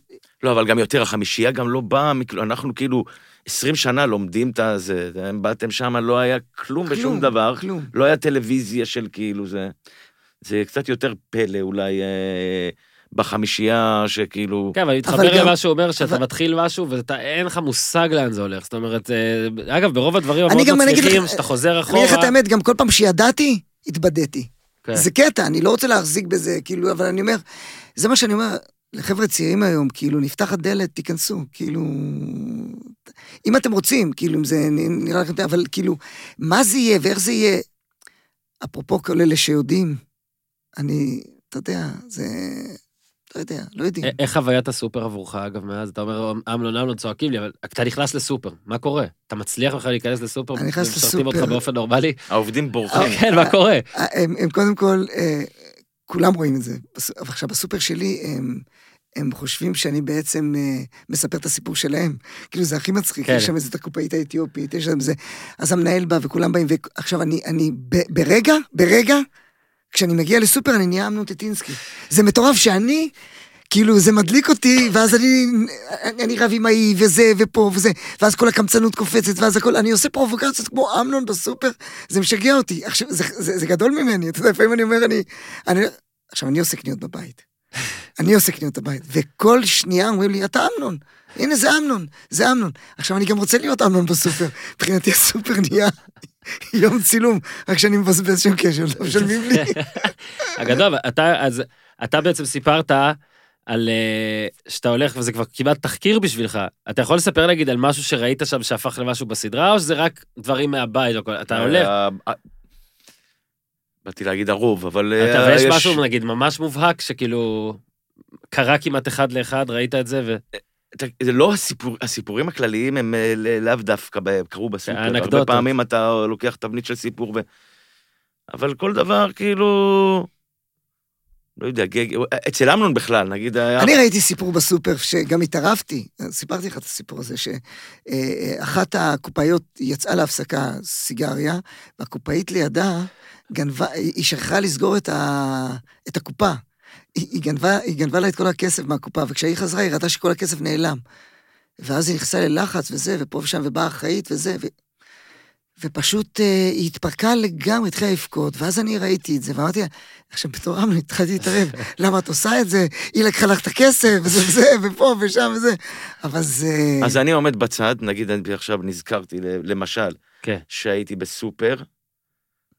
לא, אבל גם יותר, החמישייה גם לא באה, אנחנו כאילו 20 שנה לומדים את הזה, הם באתם שם, לא היה כלום בשום כלום, דבר, כלום. לא היה טלוויזיה של כאילו זה, זה קצת יותר פלא אולי אה, בחמישייה שכאילו, כן, אבל אבל מתחבר גם- למה שהוא אומר, שאתה אבל- מתחיל משהו ואין לך מושג לאן זה הולך. זאת אומרת, אה, אגב, ברוב הדברים אני המאוד אני מצליחים, שאתה חוזר אני אחורה... אגיד לך את האמת, גם כל פעם שידעתי, התבדיתי. כן. זה קטע, אני לא רוצה להחזיק בזה, כאילו, אבל אני אומר, זה מה שאני אומר, לחבר'ה צעירים היום, כאילו, נפתחת דלת, תיכנסו, כאילו... אם אתם רוצים, כאילו, אם זה נראה לכם, אבל כאילו, מה זה יהיה ואיך זה יהיה? אפרופו כל אלה שיודעים, אני, אתה יודע, זה... לא יודע, לא יודעים. איך חוויית הסופר עבורך, אגב, מאז? אתה אומר, אמנון, אמנון, צועקים לי, אבל אתה נכנס לסופר, מה קורה? אתה מצליח בכלל להיכנס לסופר? אני נכנס ומשרתים אותך לסופר. באופן נורמלי? העובדים בורחים. כן, מה קורה? הם, הם קודם כל, אה, כולם רואים את זה. עכשיו, בסופר שלי, הם, הם חושבים שאני בעצם אה, מספר את הסיפור שלהם. כאילו, זה הכי מצחיק, כן. יש שם איזה את הקופאית האתיופית, יש שם זה... אז המנהל בא וכולם באים, ועכשיו אני, אני ב, ברגע, ברגע, כשאני מגיע לסופר, אני נהיה אמנון טטינסקי. זה מטורף שאני... כאילו, זה מדליק אותי, ואז אני, אני, אני רב עם ההיא, וזה, ופה, וזה, ואז כל הקמצנות קופצת, ואז הכל, אני עושה פרובוקציות כמו אמנון בסופר, זה משגע אותי. עכשיו, זה, זה, זה גדול ממני, אתה יודע, לפעמים אני אומר, אני, אני... עכשיו, אני עושה קניות בבית. אני עושה קניות בבית, וכל שנייה אומרים לי, אתה אמנון. הנה, זה אמנון, זה אמנון. עכשיו, אני גם רוצה להיות אמנון בסופר. מבחינתי הסופר נהיה יום צילום, רק שאני מבזבז שם קשר, לא משלמים לי. הגדול, אתה, אז, אתה בעצם סיפרת על אה, שאתה הולך, וזה כבר כמעט תחקיר בשבילך. אתה יכול לספר נגיד על משהו שראית שם שהפך למשהו בסדרה, או שזה רק דברים מהבית? או כל- אתה הולך, אה, אה, באתי להגיד הרוב, אבל... אתה, אה, ויש יש- משהו נגיד ממש מובהק, שכאילו קרה כמעט אחד לאחד, ראית את זה, ו... זה לא הסיפור, הסיפורים הכלליים הם אה, לאו דווקא קרו בסופר. הרבה האנקדוטות. פעמים אתה לוקח תבנית של סיפור ו... אבל כל דבר כאילו... לא יודע, גג... אצל אמנון בכלל, נגיד היה... אני ראיתי סיפור בסופר שגם התערבתי, סיפרתי לך את הסיפור הזה, שאחת הקופאיות יצאה להפסקה סיגריה, והקופאית לידה גנבה, היא שכחה לסגור את, ה, את הקופה. היא, היא, גנבה, היא גנבה לה את כל הכסף מהקופה, וכשהיא חזרה היא ראתה שכל הכסף נעלם. ואז היא נכנסה ללחץ וזה, ופה ושם, ובאה אחראית וזה, ו... ופשוט אה, היא התפרקה לגמרי, התחילה לבכות, ואז אני ראיתי את זה, ואמרתי לה, עכשיו בתור אמנון התחלתי להתערב, למה את עושה את זה? היא לקחה לך את הכסף, וזה וזה, ופה ושם וזה. אבל זה... אז אני עומד בצד, נגיד אני עכשיו נזכרתי, ל- למשל, כן. שהייתי בסופר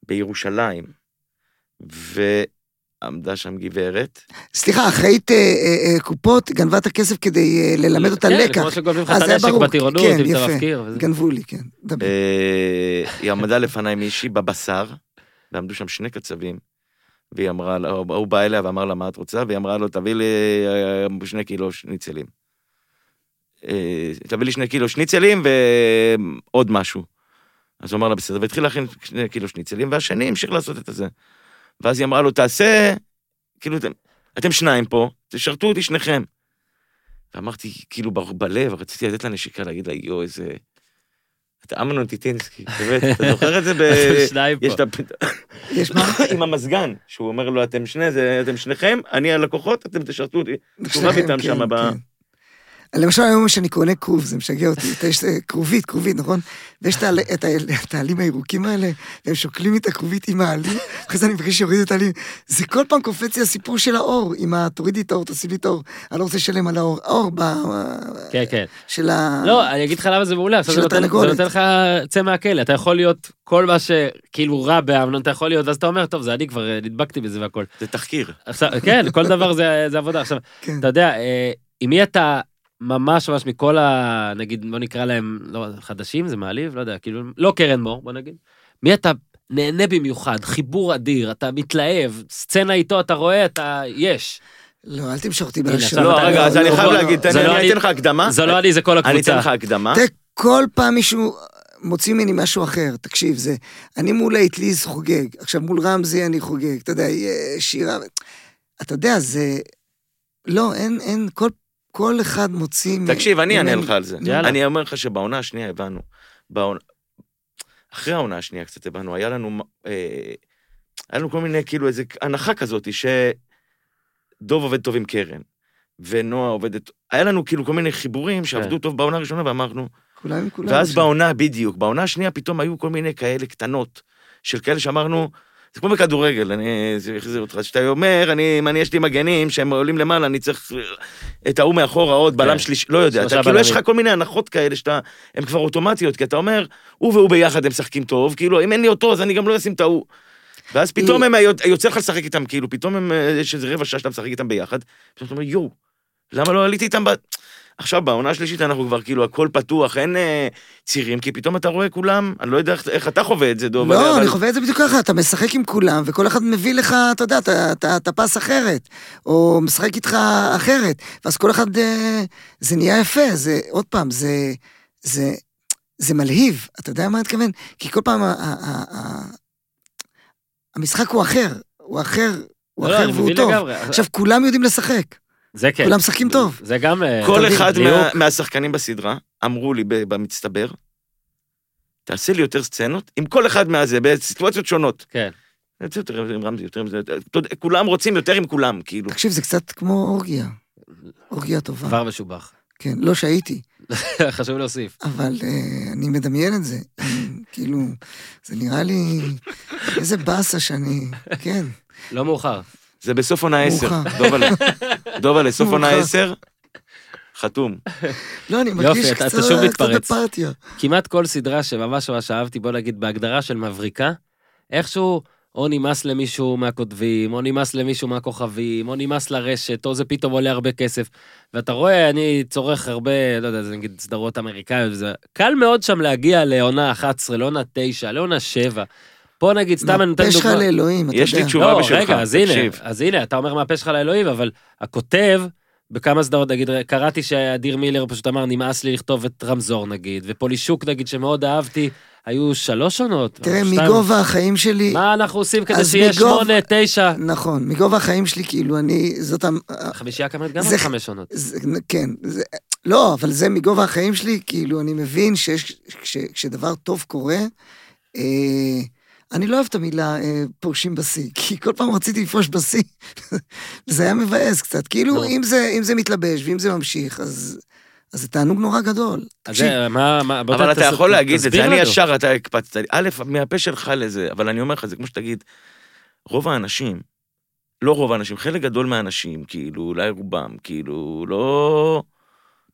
בירושלים, ועמדה שם גברת, סליחה, אחראית אה, אה, אה, קופות גנבה את הכסף כדי אה, ללמד אותה כן, לקח. כמו שגונבים לך אז את זה הנשק. בטירונות, כן, אם אתה. מפקיר. וזה. גנבו לי, כן. דבר. אה, היא עמדה לפניי מישהי בבשר, ועמדו שם שני קצבים, והיא אמרה, לה- הוא בא אליה ואמר לה, מה את רוצה? והיא אמרה לו, תביא לי שני קילו שניצלים. אה, תביא לי שני קילו שניצלים ועוד משהו. אז הוא אמר לה, בסדר, והתחיל להכין שני קילו שניצלים, והשני המשיך לעשות את הזה. ואז היא אמרה לו, תעשה, כאילו, ת- אתם שניים פה, תשרתו אותי שניכם. ואמרתי, כאילו, ב- בלב, רציתי לתת לה נשיקה, להגיד לה, יואו, איזה... אתה אמנון טיטינסקי, באמת, אתה זוכר את זה ב... אתם שניים יש פה. את. יש מה? עם המזגן, שהוא אומר לו, אתם שני, זה, אתם שניכם, אני הלקוחות, אתם תשרתו אותי. איתם כן, שם ב... כן. למשל היום שאני קונה כרוב, זה משגע אותי, אתה- יש אה, כרובית, כרובית, נכון? ויש את העלים הירוקים האלה, והם שוקלים את הכרובית עם העלים, אחרי זה אני מבקש שיורידו את העלים. זה כל פעם קופץ לי הסיפור של האור, עם ה... תורידי את האור, תעשי לי את האור, אני לא רוצה לשלם על האור, האור ב... כן, כן. של ה... לא, אני אגיד לך למה זה מעולה, עכשיו זה נותן- לך, צא מהכלא, אתה יכול להיות כל מה שכאילו רע באמנון, אתה יכול להיות, ואז אתה אומר, טוב, זה אני כבר אה, נדבקתי בזה והכל. זה תחקיר. כן, כל דבר זה זה עבודה. עכשיו, כן. אתה יודע, אה, עם מי אתה ממש ממש מכל ה... נגיד, בוא נקרא להם, לא, חדשים, זה מעליב, לא יודע, כאילו, לא קרן מור, בוא נגיד. מי אתה נהנה במיוחד, חיבור אדיר, אתה מתלהב, סצנה איתו, אתה רואה, אתה... יש. לא, אל תמשוך אותי בלשון. עכשיו לא, אתה- רגע, אז לא, אני לא, חייב לא, להגיד, תן זה לי- לא אני אתן לך הקדמה. זה לא אני, זה כל אני אתן הקבוצה. לך הקדמה. תראה, כל פעם מישהו מוציא ממני משהו אחר, תקשיב, זה... אני מול האטליז חוגג, עכשיו מול רמזי אני חוגג, אתה יודע, שירה... אתה יודע, זה... לא, אין, אין, כל, כל אחד מוציא... מ- תקשיב, אני אענה לך על זה. יאללה. אני אומר לך שבעונה השנייה הבנו. בעונה- אחרי העונה השנייה קצת הבנו, היה לנו... אה, היה לנו כל מיני, כאילו, איזו הנחה כזאת, שדוב עובד טוב עם קרן, ונועה עובדת... היה לנו כאילו כל מיני חיבורים שעבדו טוב בעונה הראשונה, ואמרנו... כולם כולם. ואז. בעונה, בדיוק, בעונה השנייה פתאום היו כל מיני כאלה קטנות, של כאלה שאמרנו, זה כמו בכדורגל, אני זה החזיר אותך, שאתה אומר, אני, אם אני, יש לי מגנים שהם עולים למעלה, אני צריך את ההוא מאחורה עוד, בלם כן. שלישי, לא יודע, אתה כאילו, יש. לך כל מיני הנחות כאלה שאתה, הן כבר אוטומטיות, כי אתה אומר, הוא והוא ביחד הם משחקים טוב, כאילו, אם אין לי אותו, אז אני גם לא אשים את ההוא. ואז פתאום הם, יוצא לך לשחק איתם, כאילו, פתאום הם, יש איזה רבע שעה שאתה משחק איתם ביחד, פתאום אתה אומר, יואו, למה לא עליתי איתם ב... עכשיו, בעונה השלישית אנחנו כבר כאילו הכל פתוח, אין אה, צירים, כי פתאום אתה רואה כולם, אני לא יודע איך, איך אתה חווה את זה, דוב. לא, אבל- אני חווה את זה בדיוק ככה, אתה משחק עם כולם, וכל אחד מביא לך, אתה יודע, אתה- אתה אתה פס אחרת, או משחק איתך אחרת, ואז כל אחד, אה, זה נהיה יפה, זה, עוד פעם, זה, זה, זה מלהיב, אתה יודע מה אני מתכוון? כי כל פעם ה- ה- ה- ה- המשחק הוא אחר, הוא אחר, הוא לא, אחר אני והוא טוב. לגמרי. עכשיו, כולם יודעים לשחק, זה כן. כולם משחקים טוב. זה גם... אה, כל אחד. מה, מהשחקנים בסדרה אמרו לי במצטבר, תעשה לי יותר סצנות, עם כל אחד מהזה, בסיטואציות שונות. כן. יותר יותר עם רמזי, יותר עם זה, כולם רוצים יותר עם כולם, כאילו. תקשיב, זה קצת כמו אורגיה, אורגיה טובה. כבר משובח. כן, לא שהייתי. חשוב להוסיף. אבל uh, אני מדמיין את זה. כאילו, זה נראה לי... איזה באסה שאני... כן, לא מאוחר. זה בסוף עונה עשר. מאוחר. דובלה, דובלה, סוף עונה מאוחר. עשר, חתום. לא, אני מרגיש קצת אתה שוב קצת מתפרץ. אפרטיה. כמעט כל סדרה שממש ממש אהבתי, בוא נגיד בהגדרה של מבריקה, איכשהו או נמאס למישהו מהכותבים, או נמאס למישהו מהכוכבים, או נמאס לרשת, או זה פתאום עולה הרבה כסף. ואתה רואה, אני צורך הרבה, לא יודע, זה נגיד סדרות אמריקאיות וזה, קל מאוד שם להגיע לעונה 11, לעונה 9, לעונה 7. פה נגיד, סתם אני נותן מהפה שלך. לאלוהים, אתה יודע. יש לי תשובה לא, בשבילך, רגע, אז הנה, תקשיב. אז הנה, אתה אומר מהפה שלך לאלוהים, אבל הכותב, בכמה סדרות, נגיד, קראתי שאדיר מילר פשוט אמר, נמאס לי לכתוב את רמזור, נגיד, ופולישוק, נגיד, שמאוד אהבתי, היו שלוש עונות. תראה, שתיים. מגובה החיים שלי... מה אנחנו עושים כדי אז שיהיה שמונה, תשע? נכון, מגובה החיים שלי, כאילו, אני... זאת... חמישייה כמובן גם זה- חמש עונות. זה, כן, זה, לא, אבל זה מגובה החיים שלי, כאילו, אני מבין שיש, כש, כשדבר טוב קורה, אה, אני לא אוהב את המילה אה, פורשים בשיא, כי כל פעם רציתי לפרוש בשיא, וזה היה מבאס קצת. כאילו, נו. אם זה, אם זה מתלבש ואם זה ממשיך, אז, אז זה תענוג נורא גדול. אז זה, מה, מה, אבל אתה תס- יכול להגיד את זה, אני. ישר, אתה הקפצת לי. א', מהפה שלך לזה, אבל אני אומר לך, זה כמו שתגיד, רוב האנשים, לא רוב האנשים, חלק גדול מהאנשים, כאילו, אולי רובם, כאילו, לא...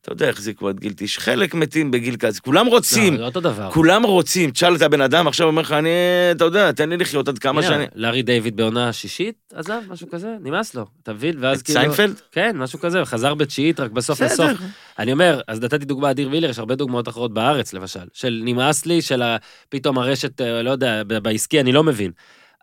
אתה יודע, החזיקו עד גיל תשע, חלק מתים בגיל כזה, כולם רוצים, לא, זה אותו דבר. כולם רוצים. תשאל את הבן אדם, עכשיו אומר לך, אני, אתה יודע, תן לי לחיות עד כמה שאני... לארי דיוויד בעונה השישית, עזב, משהו כזה, נמאס לו, אתה מבין? ואז כאילו... סיינפלד? כן, משהו כזה, חזר בתשיעית, רק בסוף לסוף. אני אומר, אז נתתי דוגמה אדיר מילר, יש הרבה דוגמאות אחרות בארץ, למשל, של נמאס לי, של פתאום הרשת, אה, לא יודע, בעסקי, אני לא מבין.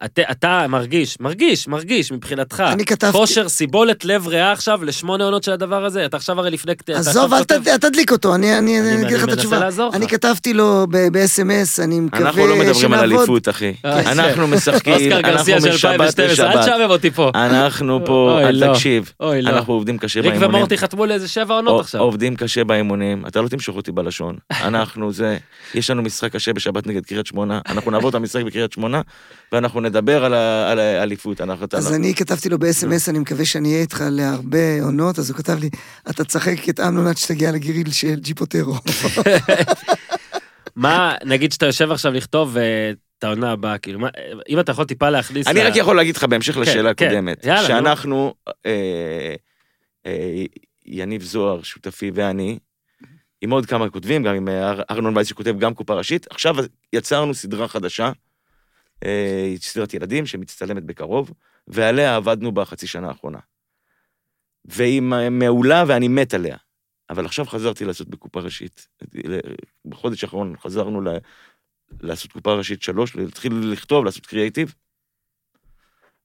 אתה, אתה מרגיש, מרגיש, מרגיש מבחינתך. אני כתבתי- כושר, סיבולת, לב ריאה עכשיו לשמונה עונות של הדבר הזה. אתה עכשיו הרי לפני... עזוב, אל כותב- ת- אל תדליק אותו, אני אני- אני- אני אגיד אני לך את מנסה התשובה. לעזור לך. אני כתבתי לו ב-SMS, אני מקווה אנחנו לא מדברים על שנעבוד. אליפות, אחי. אה, אנחנו משחקים, אנחנו משבת 2012, אל לשבת. תשעמם אותי פה. אנחנו פה, אוי, לא. אל תקשיב. אוי, לא. אנחנו עובדים קשה ריק באימונים. ומורטי חתמו לאיזה שבע עונות עו- עכשיו. עובדים קשה באימונים, אתה לא תמשוך אותי בלשון. אנחנו זה, יש לנו משחק קשה בשבת נגד קריית שמונה, אנחנו נעבור את המשחק בקריית שמונה, ואנחנו נדבר על ה- על האליפות. אנחנו... אז אנחנו- אני כתבתי לו ב-SMS, אני מקווה שאני אהיה איתך להרבה עונות, אז הוא כתב לי, אתה תשחק את אמנון עד שתגיע לגיריל של ג'יפוטרו. מה, נגיד שאתה יושב עכשיו לכתוב אה, את העונה הבאה, כאילו, מה- אם אתה יכול טיפה להכניס... אני ל- רק יכול להגיד לך בהמשך לשאלה כן. הקודמת, יאללה, נו. שאנחנו, אה, אה, יניב זוהר, שותפי, ואני, עם עוד כמה כותבים, גם עם אר- ארנון וייס שכותב גם קופה ראשית, עכשיו יצרנו סדרה חדשה, אה, סדרת ילדים שמצטלמת בקרוב, ועליה עבדנו בחצי שנה האחרונה. והיא מעולה ואני מת עליה. אבל עכשיו חזרתי לעשות בקופה ראשית. בחודש האחרון חזרנו ל... לעשות קופה ראשית שלוש, להתחיל לכתוב, לעשות קריאייטיב.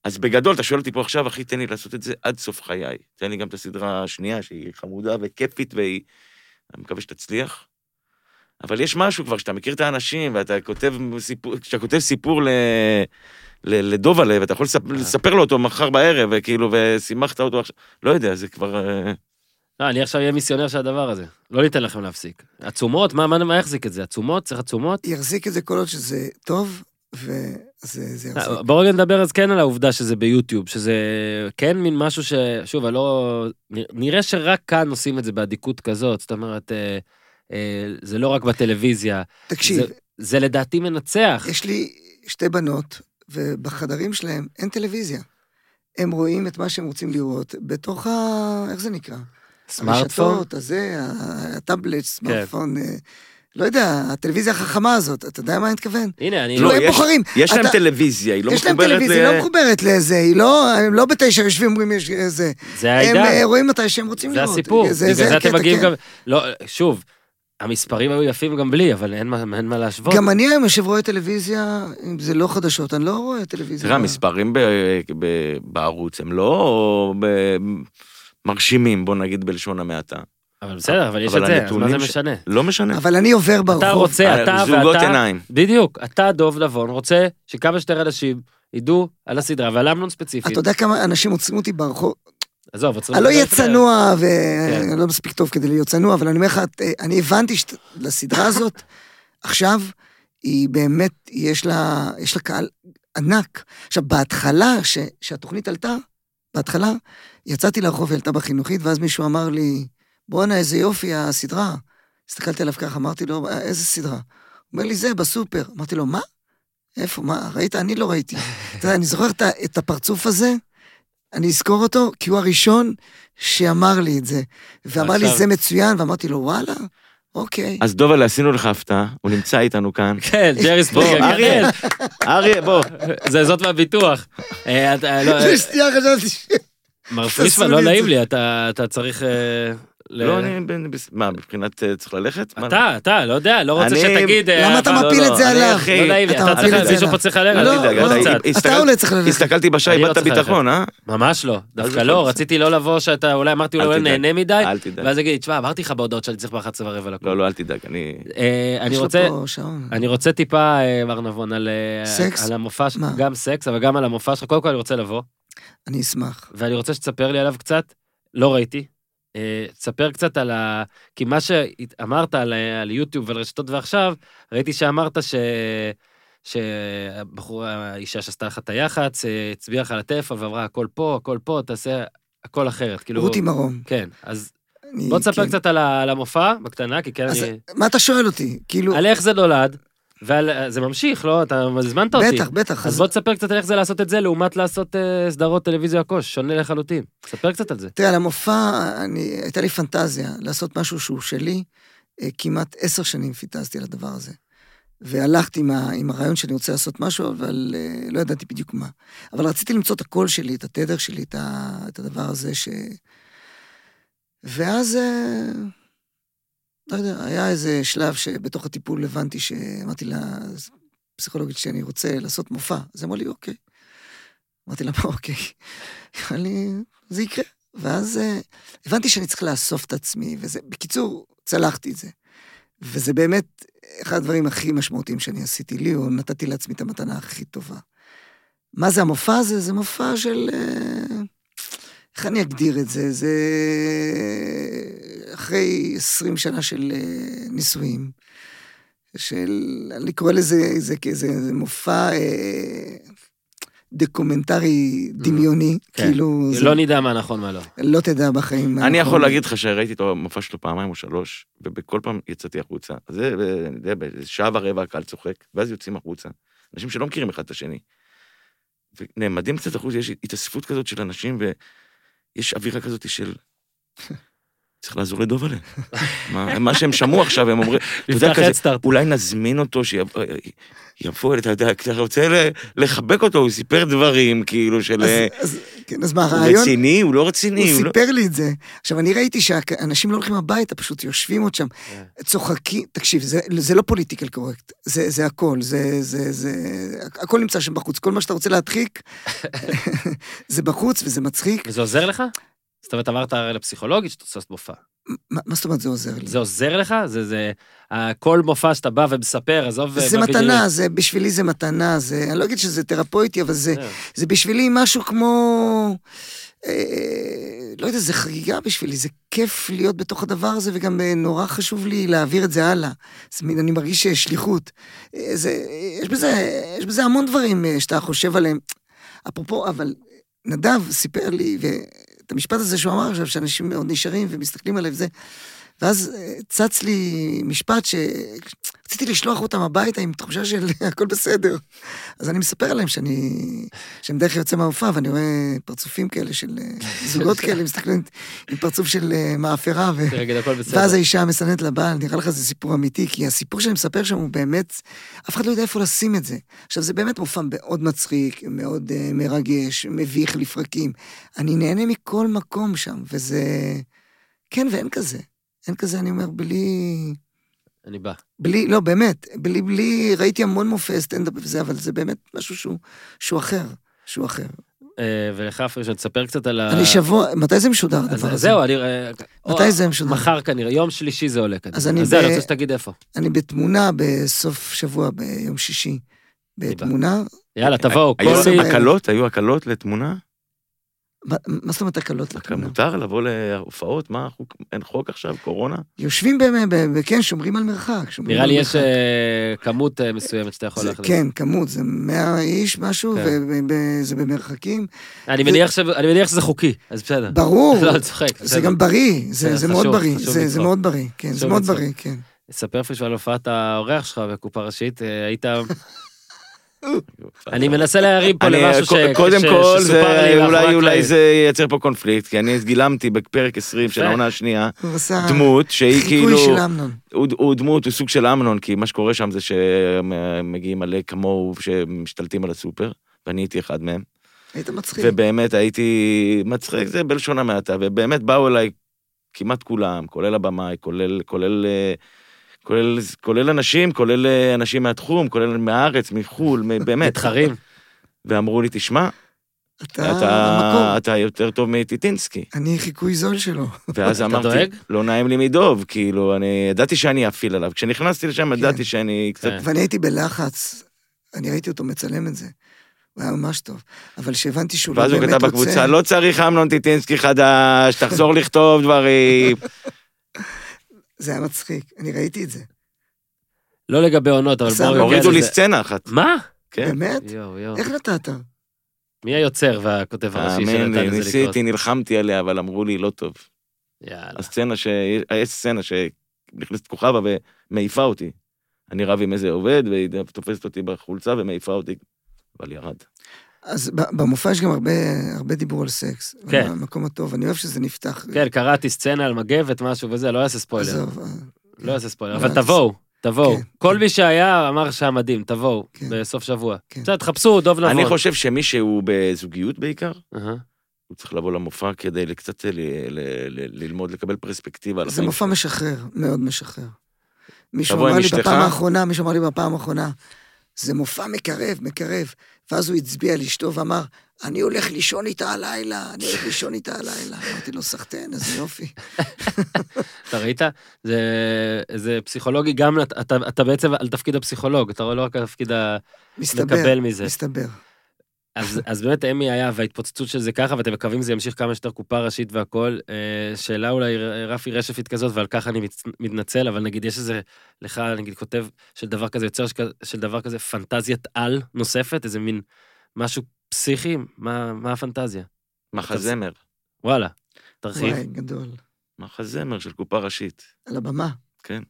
אז בגדול, אתה שואל אותי פה עכשיו, אחי, תן לי לעשות את זה עד סוף חיי. תן לי גם את הסדרה השנייה, שהיא חמודה וכיפית, והיא... אני מקווה שתצליח. אבל יש משהו כבר, שאתה מכיר את האנשים, ואתה כותב סיפור, כשאתה כותב סיפור ל... לדובלה, ואתה יכול לספר, לספר לו אותו מחר בערב, וכאילו, ושימחת אותו עכשיו, לא יודע, זה כבר... אה, לא, אני עכשיו אהיה מיסיונר של הדבר הזה. לא ניתן לכם להפסיק. עצומות, מה, מה, מה יחזיק את זה? עצומות? צריך עצומות? יחזיק את זה כל עוד שזה טוב, וזה זה יחזיק. אה, בואו רגע נדבר אז כן על העובדה שזה ביוטיוב, שזה כן מין משהו ש... שוב, אני לא... נראה שרק כאן עושים את זה באדיקות כזאת, זאת אומרת, אה, אה, זה לא רק בטלוויזיה, תקשיב, זה לדעתי מנצח. יש לי שתי בנות, ובחדרים שלהם אין טלוויזיה. הם רואים את מה שהם רוצים לראות בתוך ה... איך זה נקרא? סמארטפון? הרשתות, הזה, הטאבלט, סמארטפון, אה, לא יודע, הטלוויזיה החכמה הזאת, אתה יודע מה אני מתכוון? הנה, אני... לא, הם יש- בוחרים. יש להם אתה- טלוויזיה, היא לא יש להם מחוברת טלוויזיה, היא לא מחוברת לזה, היא לא, הם לא בתשע יושבים ואומרים יש איזה. זה הם אה, העידן, רואים מתי שהם רוצים זה לראות. הסיפור. בגלל זה אתם הקטע, מגיעים כן. גם... לא, שוב, המספרים היו יפים גם בלי, אבל אין מה- אין מה להשוות. גם אני היום יושב רואה טלוויזיה, אם זה לא חדשות, אני לא רואה טלוויזיה. תראה, המספרים ב- ב- בערוץ הם לא ב- מרשימים, בוא נגיד בלשון המעטה. אבל בסדר, אבל יש את זה, אז מה זה משנה? לא משנה. אבל אני עובר ברחוב. אתה רוצה, אתה זוגות ואתה... עיניים. בדיוק, אתה, דוב נבון, רוצה שכמה שיותר אנשים ידעו על הסדרה ועל אמנון ספציפית. אתה יודע כמה אנשים עוצרים אותי ברחוב? עזוב, עוצרים אני לא אהיה. צנוע, כן. ואני לא מספיק טוב כדי להיות צנוע, אבל אני אומר לך, אה, אני הבנתי שלסדרה הזאת, עכשיו, היא באמת, יש לה, יש לה קהל ענק. עכשיו, בהתחלה, ש- שהתוכנית עלתה, בהתחלה, יצאתי לרחוב, היא עלתה בחינוכית, ואז מישהו אמר לי, בואנה, איזה יופי הסדרה. הסתכלתי עליו ככה, אמרתי לו, "אה, איזה סדרה? הוא אומר לי, זה, בסופר. אמרתי לו, מה? איפה, מה, ראית? אני לא ראיתי. אתה יודע, אני זוכר את הפרצוף הזה, אני אזכור אותו, כי הוא הראשון שאמר לי את זה. ואמר לי, עכשיו- זה מצוין, ואמרתי לו, וואלה, אוקיי. אז דובלה, עשינו לך הפתעה, הוא נמצא איתנו כאן. כן, ג'רי בוא, ספריגר, אריה, כן. אריה, בוא. זה זאת מהביטוח. אה, לא, אה, שנייה חשבתי ש... מר פרישמן, לי לא את נעים. לי, אתה אתה צריך... ל- לא, אני... מה, מבחינת אה, צריך ללכת? אתה, אתה, לא יודע, לא רוצה שתגיד... אה, למה אתה מפיל לא, את זה עליו? לא נעים אתה מפיל צריך, את זה מישהו עליו. פה צריך ללכת, לא, לא, אתה- קצת. הסתכל- אתה אולי צריך ללכת. הסתכלתי לא איבדת צריך ביטחון, אה? ממש לא, דווקא יכול לא. רציתי לא לבוא שאתה, אולי אמרתי אולי. נהנה מדי, אל תדאג. ואז יגיד, תשמע, אמרתי לך בהודעות שאני צריך ב-11 ורבע לקום. לא, לא, אל תדאג, אני... אה, אני רוצה, טיפה, מר נבון, על המופע? גם סקס, אבל גם על המופע שלך, קודם כל אני רוצה לבוא, אני אשמח. ואני רוצה שתספר לי עליו קצת, לא ראיתי. אה, תספר קצת על ה... כי מה שאמרת על, על יוטיוב ועל רשתות ועכשיו, ראיתי שאמרת ש... שהבחור, האישה שעשתה לך את היח"צ, אה, הצביעה לך על הטלפון ואמרה, הכל פה, הכל פה, תעשה הכל אחרת. כאילו... רותי מרום. כן, אז אני- בוא תספר כן. קצת על המופע, בקטנה, כי כן אז אני... מה אתה שואל אותי? כאילו, על איך זה נולד, ועל... זה ממשיך, לא? אתה הזמנת אותי. בטח, בטח. אז בוא תספר קצת על איך זה לעשות את זה, לעומת לעשות אה, סדרות טלוויזיה הקוש, שונה לחלוטין. ספר קצת על זה. תראה, על המופע, אני, הייתה לי פנטזיה לעשות משהו שהוא שלי. אה, כמעט עשר שנים פיטזתי על הדבר הזה. והלכתי עם, ה, עם הרעיון שאני רוצה לעשות משהו, אבל אה, לא ידעתי בדיוק מה. אבל רציתי למצוא את הקול שלי, את התדר שלי, את, ה, את הדבר הזה ש... ואז, אה, לא יודע, היה איזה שלב שבתוך הטיפול הבנתי שאמרתי לפסיכולוגית שאני רוצה לעשות מופע. אז אמרו לי, אוקיי. אמרתי לה, "מה, אוקיי, אמרה לי, זה יקרה. ואז אה, הבנתי שאני צריך לאסוף את עצמי, וזה, בקיצור, צלחתי את זה. וזה באמת אחד הדברים הכי משמעותיים שאני עשיתי לי, או נתתי לעצמי את המתנה הכי טובה. מה זה המופע הזה? זה מופע של... אה, איך אני אגדיר את זה? זה אחרי 20 שנה של אה, נישואים, של... אני קורא לזה זה כאיזה זה מופע אה, דוקומנטרי דמיוני, כן. כאילו... זה- לא נדע מה נכון מה לא. לא תדע בחיים. מה אני נכון. יכול להגיד לך שראיתי את המופע שלו פעמיים או שלוש, ובכל פעם יצאתי החוצה. זה, אני יודע, בשעה ורבע הקהל צוחק, ואז יוצאים החוצה. אנשים שלא מכירים אחד את השני. ונעמדים קצת החוצה, יש התאספות כזאת של אנשים, ויש אווירה כזאת של... צריך לעזור לדובלה. מה, מה שהם שמעו עכשיו, הם אומרים, אתה יודע, כזה. אולי נזמין אותו, שיבוא, אתה יודע, אתה רוצה לחבק אותו, הוא סיפר דברים, כאילו, של... אז, אז, כן, אז מה, הוא הרעיון... רציני, הוא לא רציני, הוא הוא לא... סיפר לי את זה. עכשיו, אני ראיתי שאנשים לא הולכים הביתה, פשוט יושבים עוד שם, כן. צוחקים, תקשיב, זה, זה לא פוליטיקל קורקט, זה, זה הכל, זה, זה, זה, הכל נמצא שם בחוץ, כל מה שאתה רוצה להדחיק, זה בחוץ וזה מצחיק. וזה עוזר לך? זאת אומרת, עברת הרי לפסיכולוגית שאתה עושה מופע. מה, מה זאת אומרת זה עוזר לי? זה עוזר לך? זה, זה, ה- כל מופע שאתה בא ומספר, עזוב... זה מה בדיוק. מתנה, זה, בשבילי זה מתנה, זה, אני לא אגיד שזה תרפויטי, אבל זה, כן. זה בשבילי משהו כמו... אה, לא יודע, זה חגיגה בשבילי, זה כיף להיות בתוך הדבר הזה, וגם אה, נורא חשוב לי להעביר את זה הלאה. זה מין, אני מרגיש אה, שליחות. אה, זה, יש, בזה, יש בזה המון דברים אה, שאתה חושב עליהם. אפרופו, אבל נדב סיפר לי, ואת המשפט הזה שהוא אמר עכשיו, שאנשים מאוד נשארים ומסתכלים עליו וזה, ואז אה, צץ לי משפט שרציתי לשלוח אותם הביתה עם תחושה של הכל בסדר. אז אני מספר להם שאני, בדרך כלל יוצא מהמופע ואני רואה פרצופים כאלה של אה, זוגות כאלה, מסתכלים עם פרצוף של אה, מאפרה, ו... ואז האישה מסננת לבעל, נראה לך זה סיפור אמיתי, כי הסיפור שאני מספר שם הוא באמת, אף אחד לא יודע איפה לשים את זה. עכשיו, זה באמת מופע מאוד מצחיק, מאוד uh, מרגש, מביך לפרקים. אני נהנה מכל מקום שם, וזה... כן, ואין כזה. אין כזה, אני אומר, בלי... אני בא. בלי, לא, באמת, בלי, בלי, ראיתי המון מופעי סטנדאפ וזה, אבל זה באמת משהו שהוא, שהוא אחר, שהוא אחר. אה, ולך, פרישן, תספר קצת על ה... אני שבוע, מתי זה משודר הדבר הזה? זהו, אני... אה, מתי זה משודר? מחר כנראה, יום שלישי זה עולה כנראה. אז אני אז זהו, אני רוצה שתגיד איפה. אני בתמונה בסוף שבוע, ביום שישי. בתמונה, יאללה, תבואו, היו. הקלות? היו הקלות לתמונה? מה מה זאת אומרת הקלות? מותר לבוא להופעות? מה, אין חוק עכשיו? קורונה? יושבים כן, שומרים על מרחק. שומרים נראה על לי יש. אה, כמות אה, מסוימת שאתה יכול זה- להחליט. כן, כמות, זה 100 איש משהו, כן. וזה במרחקים. אני מניח ש- אני מניח שזה חוקי, אז בסדר. ברור, לא, צוחק. זה. גם בריא, זה זה מאוד בריא, חשוב זה-. מאוד בריא, כן, זה מאוד. בריא, כן. ספר פריש על הופעת האורח שלך בקופה ראשית, אה, היית... אני מנסה להרים פה למשהו ש... ק- קודם ש- כל, שסופר זה, לי אולי, אולי. זה ייצר פה קונפליקט, כי אני גילמתי בפרק 20 של. העונה השנייה, דמות שהיא חיקוי כאילו, של אמנון. הוא, הוא דמות, הוא סוג של אמנון, כי מה שקורה שם זה שמגיעים מלא כמוהו שמשתלטים על הסופר, ואני הייתי אחד מהם. היית מצחיק. ובאמת הייתי מצחיק, זה בלשון המעטה, ובאמת באו אליי כמעט כולם, כולל הבמאי, כולל, כולל, אה, כולל, כולל אנשים, כולל אה, אנשים מהתחום, כולל מהארץ, מחו"ל, באמת. מתחרים. ואמרו לי, תשמע, אתה אתה. אתה יותר טוב מטיטינסקי. אני חיקוי זול שלו. ואז אמרתי, דואג? לא נעים לי מדוב, כאילו, אני ידעתי שאני אפיל עליו. כשנכנסתי לשם, כן. ידעתי שאני קצת... כן. ואני הייתי בלחץ, אני ראיתי אותו מצלם את זה. הוא היה ממש טוב. אבל כשהבנתי שהוא לא ואז הוא באמת כתב רוצה... בקבוצה, לא צריך אמנון טיטינסקי חדש, תחזור לכתוב דברים. זה היה מצחיק, אני ראיתי את זה. לא לגבי עונות, אבל בואו... הורידו לי. סצנה אחת. מה? כן. באמת? יואו, יואו. איך נתת? מי היוצר והכותב הראשי שנתן לזה לקרות? ניסיתי, נלחמתי עליה, אבל אמרו לי, לא טוב. יאללה. הסצנה ש... יש סצנה שנכנסת כוכבה ומעיפה אותי. אני רב עם איזה עובד, והיא תופסת אותי בחולצה ומעיפה אותי, אבל ירד. אז ב- במופע יש גם הרבה, הרבה דיבור על סקס. כן. המקום הטוב, אני אוהב שזה נפתח. כן, קראתי סצנה על מגבת, משהו וזה, לא יעשה ספוילר. עזוב, אה, לא יעשה ספוילר, לא אבל. תבואו, תבואו. כן, כל כן. מי שהיה אמר שהיה מדהים, תבואו, כן. בסוף שבוע. כן. בסדר, תחפשו, דוב נבון. אני חושב שמי שהוא בזוגיות בעיקר, אהה. הוא צריך לבוא למופע כדי קצת ל- ל- ל- ללמוד, לקבל פרספקטיבה זה מופע. משחרר, מאוד משחרר. מישהו תבוא עם אמר לי אשתך? בפעם האחרונה, מישהו אמר לי בפעם האחרונה, זה מופע מקרב, מקרב. ואז הוא הצביע על אשתו ואמר, אני הולך לישון איתה הלילה, אני הולך לישון איתה הלילה. אמרתי לו, סחטיין, איזה יופי. אתה ראית? זה, זה פסיכולוגי גם, אתה, אתה בעצם על תפקיד הפסיכולוג, אתה רואה לא רק על תפקיד ה... מסתבר, לקבל מזה. מסתבר. אז, אז באמת אמי היה, וההתפוצצות של זה ככה, ואתם מקווים שזה ימשיך כמה שיותר קופה ראשית והכל. אה, שאלה אולי רפי רשפית כזאת, ועל כך אני מצ- מתנצל, אבל נגיד יש איזה, לך נגיד כותב של דבר כזה, יוצר של דבר כזה פנטזיית על נוספת, איזה מין משהו פסיכי, מה, מה הפנטזיה? מחזמר. וואלה, תרחיב. וואי, גדול. מחזמר של קופה ראשית. על הבמה. כן.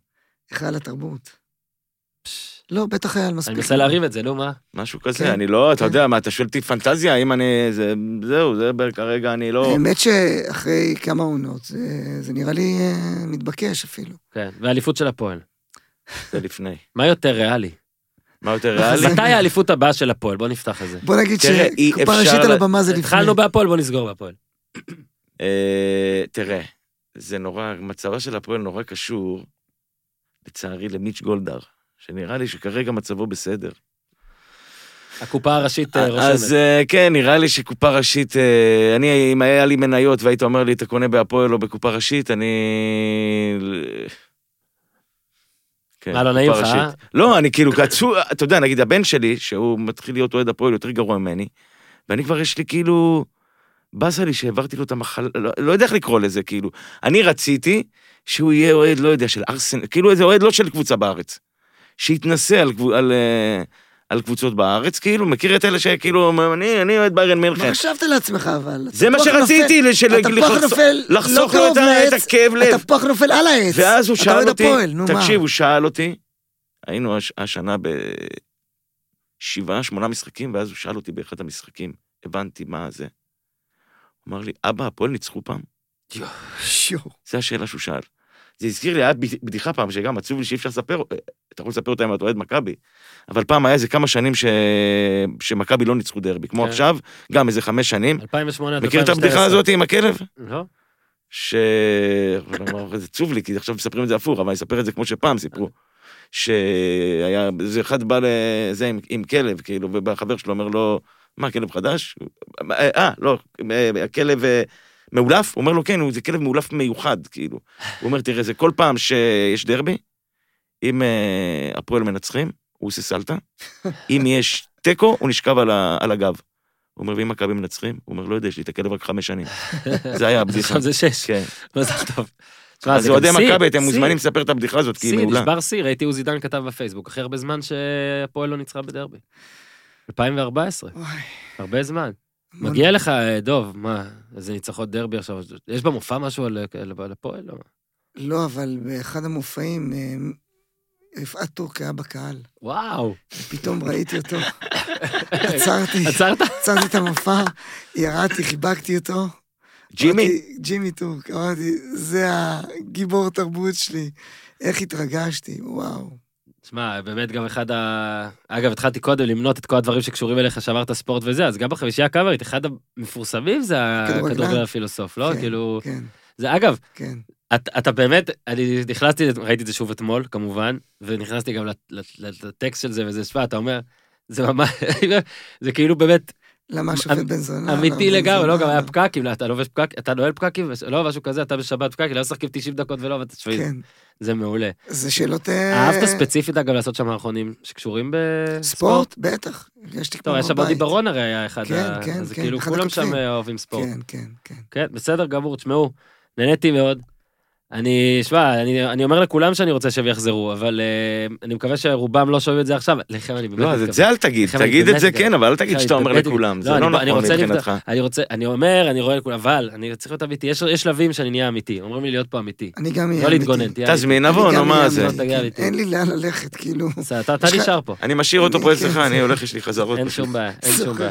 היכל התרבות. לא, בטח היה על מספיק. אני מנסה להרים את זה, נו מה? משהו כזה, כן, אני לא, אתה כן. יודע, מה, אתה שואל אותי פנטזיה, האם אני, זה, זהו, זה כרגע אני לא... האמת שאחרי כמה עונות, זה, זה נראה לי אה, מתבקש אפילו. כן, והאליפות של הפועל. זה לפני. מה יותר ריאלי? מה יותר ריאלי? מתי האליפות הבאה של הפועל? בוא נפתח את זה. בוא נגיד שקופה ראשית על הבמה זה לפני. התחלנו בהפועל, בוא נסגור בהפועל. אה, תראה, זה נורא, מצבה של הפועל נורא קשור, לצערי, למיץ' גולדהר, שנראה לי שכרגע מצבו בסדר. הקופה הראשית אה, רושמת. אז אה, כן, נראה לי שקופה ראשית, אה, אני, אם היה לי מניות והיית אומר לי, אתה קונה בהפועל או בקופה ראשית, אני... כן, מה, לא נעים לך, אה? לא, אני כאילו, קצו, אתה יודע, נגיד הבן שלי, שהוא מתחיל להיות אוהד הפועל יותר גרוע ממני, ואני כבר יש לי כאילו... באסה לי שהעברתי לו את המחלה, לא, לא יודע איך לקרוא לזה, כאילו. אני רציתי שהוא יהיה אוהד, לא יודע, של ארסן, כאילו איזה אוהד לא של קבוצה בארץ. שיתנסה על, על, אה, על קבוצות בארץ, כאילו, מכיר את אלה שכאילו, אני, אני אוהד ביירן מה מינכן. חשבת לעצמך אבל? זה מה שרציתי, נופל- לשל- התפוח לחסוך- נופל לחסוך לא לו את ה- את הכאב לב. התפוח נופל על העץ. ואז הוא אתה שאל אותי, הפועל, נו מה? תקשיב, הוא שאל אותי, היינו הש- השנה בשבעה, שמונה משחקים, ואז הוא שאל אותי באחד המשחקים, הבנתי מה זה. הוא אמר לי, אבא, הפועל ניצחו פעם? שיו. זו השאלה שהוא שאל. זה הזכיר לי, היה בדיחה פעם, שגם עצוב לי שאי אפשר לספר, אתה יכול לספר אותה אם אתה אוהד מכבי, אבל פעם היה איזה כמה שנים ש... שמכבי לא ניצחו דרבי, כמו כן. עכשיו, גם איזה חמש שנים. 2008 עד מכיר את 2012. הבדיחה הזאת עם הכלב? לא? ש... זה עצוב לי, כי עכשיו מספרים את זה הפוך, אבל אני אספר את זה כמו שפעם סיפרו. שהיה, זה אחד בא לזה עם, עם כלב, כאילו, ובא חבר שלו אומר לו, מה, כלב חדש? אה, לא, אה, הכלב אה, מאולף? הוא אומר לו, כן, זה כלב מאולף מיוחד, כאילו. הוא אומר, תראה, זה כל פעם שיש דרבי, אם אה, הפועל מנצחים, הוא עושה סלטה, אם יש תיקו, הוא נשכב על, ה, על הגב. הוא אומר, ואם מכבי מנצחים? הוא אומר, לא יודע, יש לי את הכלב רק חמש שנים. זה היה הבדיחה. זה שש. כן. מזל טוב. אז אוהדי מכבי, אתם. מוזמנים לספר את הבדיחה הזאת, כי היא מעולה. נשבר שיא, ראיתי עוזי דן כתב בפייסבוק, הכי הרבה זמן שהפועל לא ניצחה בדרבי. 2014, וואי, הרבה זמן. מגיע לך, אה, דוב, מה, איזה ניצחון דרבי עכשיו, יש במופע משהו על על- על הפועל? לא. לא, אבל באחד המופעים, אה, יפעת טורק היה בקהל. וואו, פתאום ראיתי אותו. עצרתי, עצרת? עצרתי את המופע, ירדתי, חיבקתי אותו. ג'ימי? ג'ימי טורק, אמרתי, זה הגיבור תרבות שלי. איך התרגשתי, וואו. שמע, באמת גם אחד ה... אגב, התחלתי קודם למנות את כל הדברים שקשורים אליך, שעברת ספורט וזה, אז גם בחמישייה הקאברית, אחד המפורסמים זה. הכדורגל הפילוסוף, לא? כן, כאילו... כן, זה אגב, כן. אתה, אתה באמת, אני נכנסתי, ראיתי את זה שוב אתמול, כמובן, ונכנסתי גם לט- לט- לט- לטקסט של זה, וזה, שמע, אתה אומר, זה ממש, זה כאילו באמת למה השופט אמ- בן זונה? אמיתי לגמרי, לא, גם היה. פקקים, לא, אתה לובש פקק, אתה נועל פקקים, לא, משהו כזה, אתה בשבת פקקים, לא משחקים 90 דקות ולא, ואתה תשמעי, כן, זה מעולה. זה שאלות... אה, אהבת ספציפית, אגב, לעשות שם מערכונים שקשורים בספורט? ספורט? בטח. הרגשתי כמו טוב, היה שם בבית. ברון הרי היה אחד, כן, כן, אז כאילו כולם שם. אה, אוהבים ספורט. כן, כן, כן. כן, בסדר גמור, תשמעו, נהניתי מאוד. אני, שמע, אני, אני אומר לכולם שאני רוצה שהם יחזרו, אבל uh, אני מקווה שרובם לא שומעים את זה עכשיו. לכם אני באמת לא, אז. את זה אל תגיד, תגיד את זה. כן, אבל אל תגיד שאתה אומר לכולם, זה אני- לא אני נכון מבחינתך. אני רוצה, אני אומר, אני רואה לכולם, אבל אני צריך להיות אמיתי, יש, יש שלבים שאני נהיה אמיתי, אומרים לי להיות פה אמיתי. אני גם אהיה לא אמיתי. להתגונן, תהיה אמיתי. תזמין, נבוא, נו, מה זה? כן. לי, אין לי לאן ללכת, כאילו. אתה נשאר פה, אני משאיר אותו פה כן, אצלך, זה- אני הולך, יש לי חזרות. אין. שום בעיה, אין שום בעיה,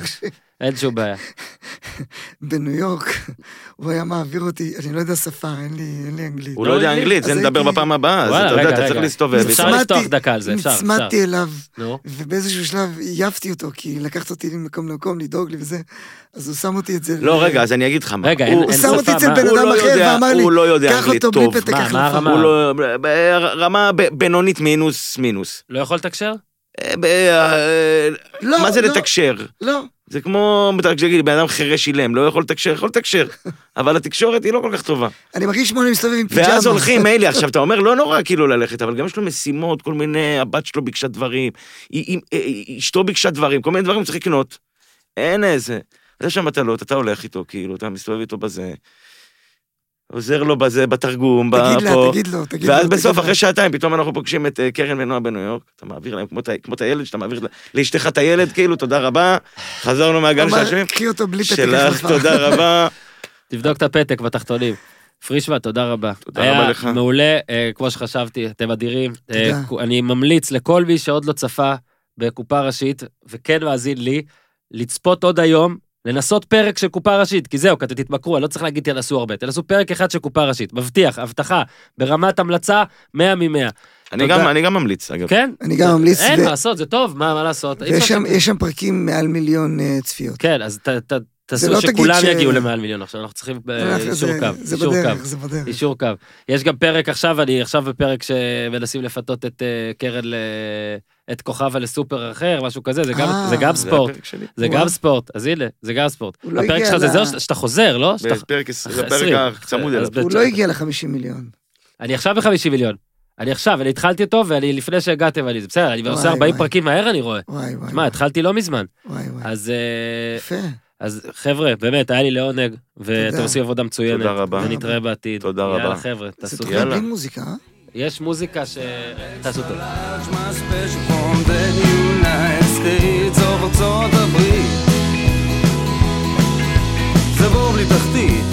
אין שום בעיה. בניו יורק, הוא היה מעביר אותי, אני לא יודע שפה, אין לי אין לי אנגלית. הוא לא לא יודע אנגלית, אנגלית, זה נדבר בפעם הבאה, אז אתה יודע, אתה. צריך להסתובב. אפשר לפתוח דקה על זה, אפשר. נצמדתי אליו, ובאיזשהו שלב עייפתי אותו, כי לקחת אותי ממקום למקום, לדאוג לי וזה, אז הוא שם אותי את זה. לא, רגע, אז אני אגיד לך מה. רגע, הוא- אין- הוא אין שם אותי שפה, אצל? בן הוא אדם לא אחר יודע- ואמר לי, הוא לא יודע קח אנגלית אותו בלי טוב. פתק החלפה. הרמה? הוא לא... ברמה ב- בינונית מינוס מינוס. לא יכול לתקשר? אה, אה, לא, מה זה לא, לתקשר? לא, זה כמו, תגיד, בן אדם חירש אילם, לא יכול לתקשר, יכול לתקשר, אבל התקשורת היא לא כל כך טובה. אני מרגיש כמו אני מסתובב עם פיג'מה. ואז הולכים, מילא, עכשיו אתה אומר, לא נורא כאילו ללכת, אבל גם יש לו משימות, כל מיני, הבת שלו ביקשה דברים, היא- אשתו ביקשה דברים, כל מיני דברים צריך לקנות. אין איזה. יש שם מטלות, אתה הולך איתו, כאילו, אתה מסתובב איתו בזה, עוזר לו בזה, בתרגום, תגיד לה, פה. תגיד לו, תגיד לו. ואז תגיד בסוף. אחרי שעתיים, פתאום אנחנו פוגשים את אה, קרן ונועה בניו יורק, אתה מעביר להם כמו כמו את הילד שאתה מעביר לאשתך את הילד, כאילו, תודה רבה, חזרנו מהגן אמר, שעשועים, קחי אותו בלי פתק שלך. תודה רבה. תבדוק את הפתק בתחתונים. פרישמן, תודה רבה. תודה היה רבה לך. מעולה, אה, כמו שחשבתי, אתם אדירים. אה, תודה. אני ממליץ לכל מי שעוד לא צפה בקופה ראשית, וכן מאזין לי, לצפות עוד היום, לנסות פרק של קופה ראשית, כי זהו, כי אתם תתמכרו, אני לא צריך להגיד תנסו הרבה, תנסו פרק אחד של קופה ראשית, מבטיח, הבטחה, ברמת המלצה, 100 מ-100. אני. גם- אני גם ממליץ, אגב. כן? אני גם ממליץ, אין ו- מה לעשות, זה טוב, מה מה לעשות? ויש שם- פרקים מעל מיליון אה, צפיות. כן, אז ת- ת- תעשו לא שכולם ש- יגיעו למעל מיליון עכשיו, אנחנו צריכים אה, אישור קו, זה אישור קו. בדרך, זה בדרך. אישור קו. יש גם פרק עכשיו, אני עכשיו בפרק שמנסים לפתות את אה, קרן, ל- את כוכבה לסופר אחר, משהו כזה, זה גם- אה. זה גם זה ספורט. זה וואו. גם ספורט, אז הנה, זה גם ספורט. לא הפרק שלך זה זהו ש- שאתה חוזר, לא? שאתה- בפרק עש- אחרי בפרק 20. הצמוד אליו. הוא לא הגיע ל-50 מיליון. אני עכשיו ב-50 מיליון. אני עכשיו, אני התחלתי אותו, ואני לפני שהגעתם, אני, זה בסדר, אני עושה 40 וואי. פרקים מהר, אני רואה. וואי וואי. שמע, התחלתי לא מזמן. וואי וואי. אז אה, יפה. אז חבר'ה, באמת, היה לי לעונג, ואתם. עושים עבודה מצוינת. תודה רבה. ונתראה בעתיד. תודה יאללה, רבה. חבר'ה, זה תעשו תוכנית יאללה. מוזיקה, אה? יש מוזיקה ש... תעשו טוב. the United States of ארצות הברית. זה בור בלי תחתית,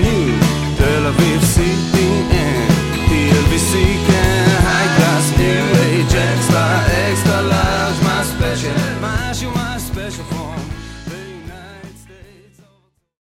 ניו, תל אביב, CPN, אה, TLBC, כן, היי קלאס, איירווייג' אקסטרה, אקסטרה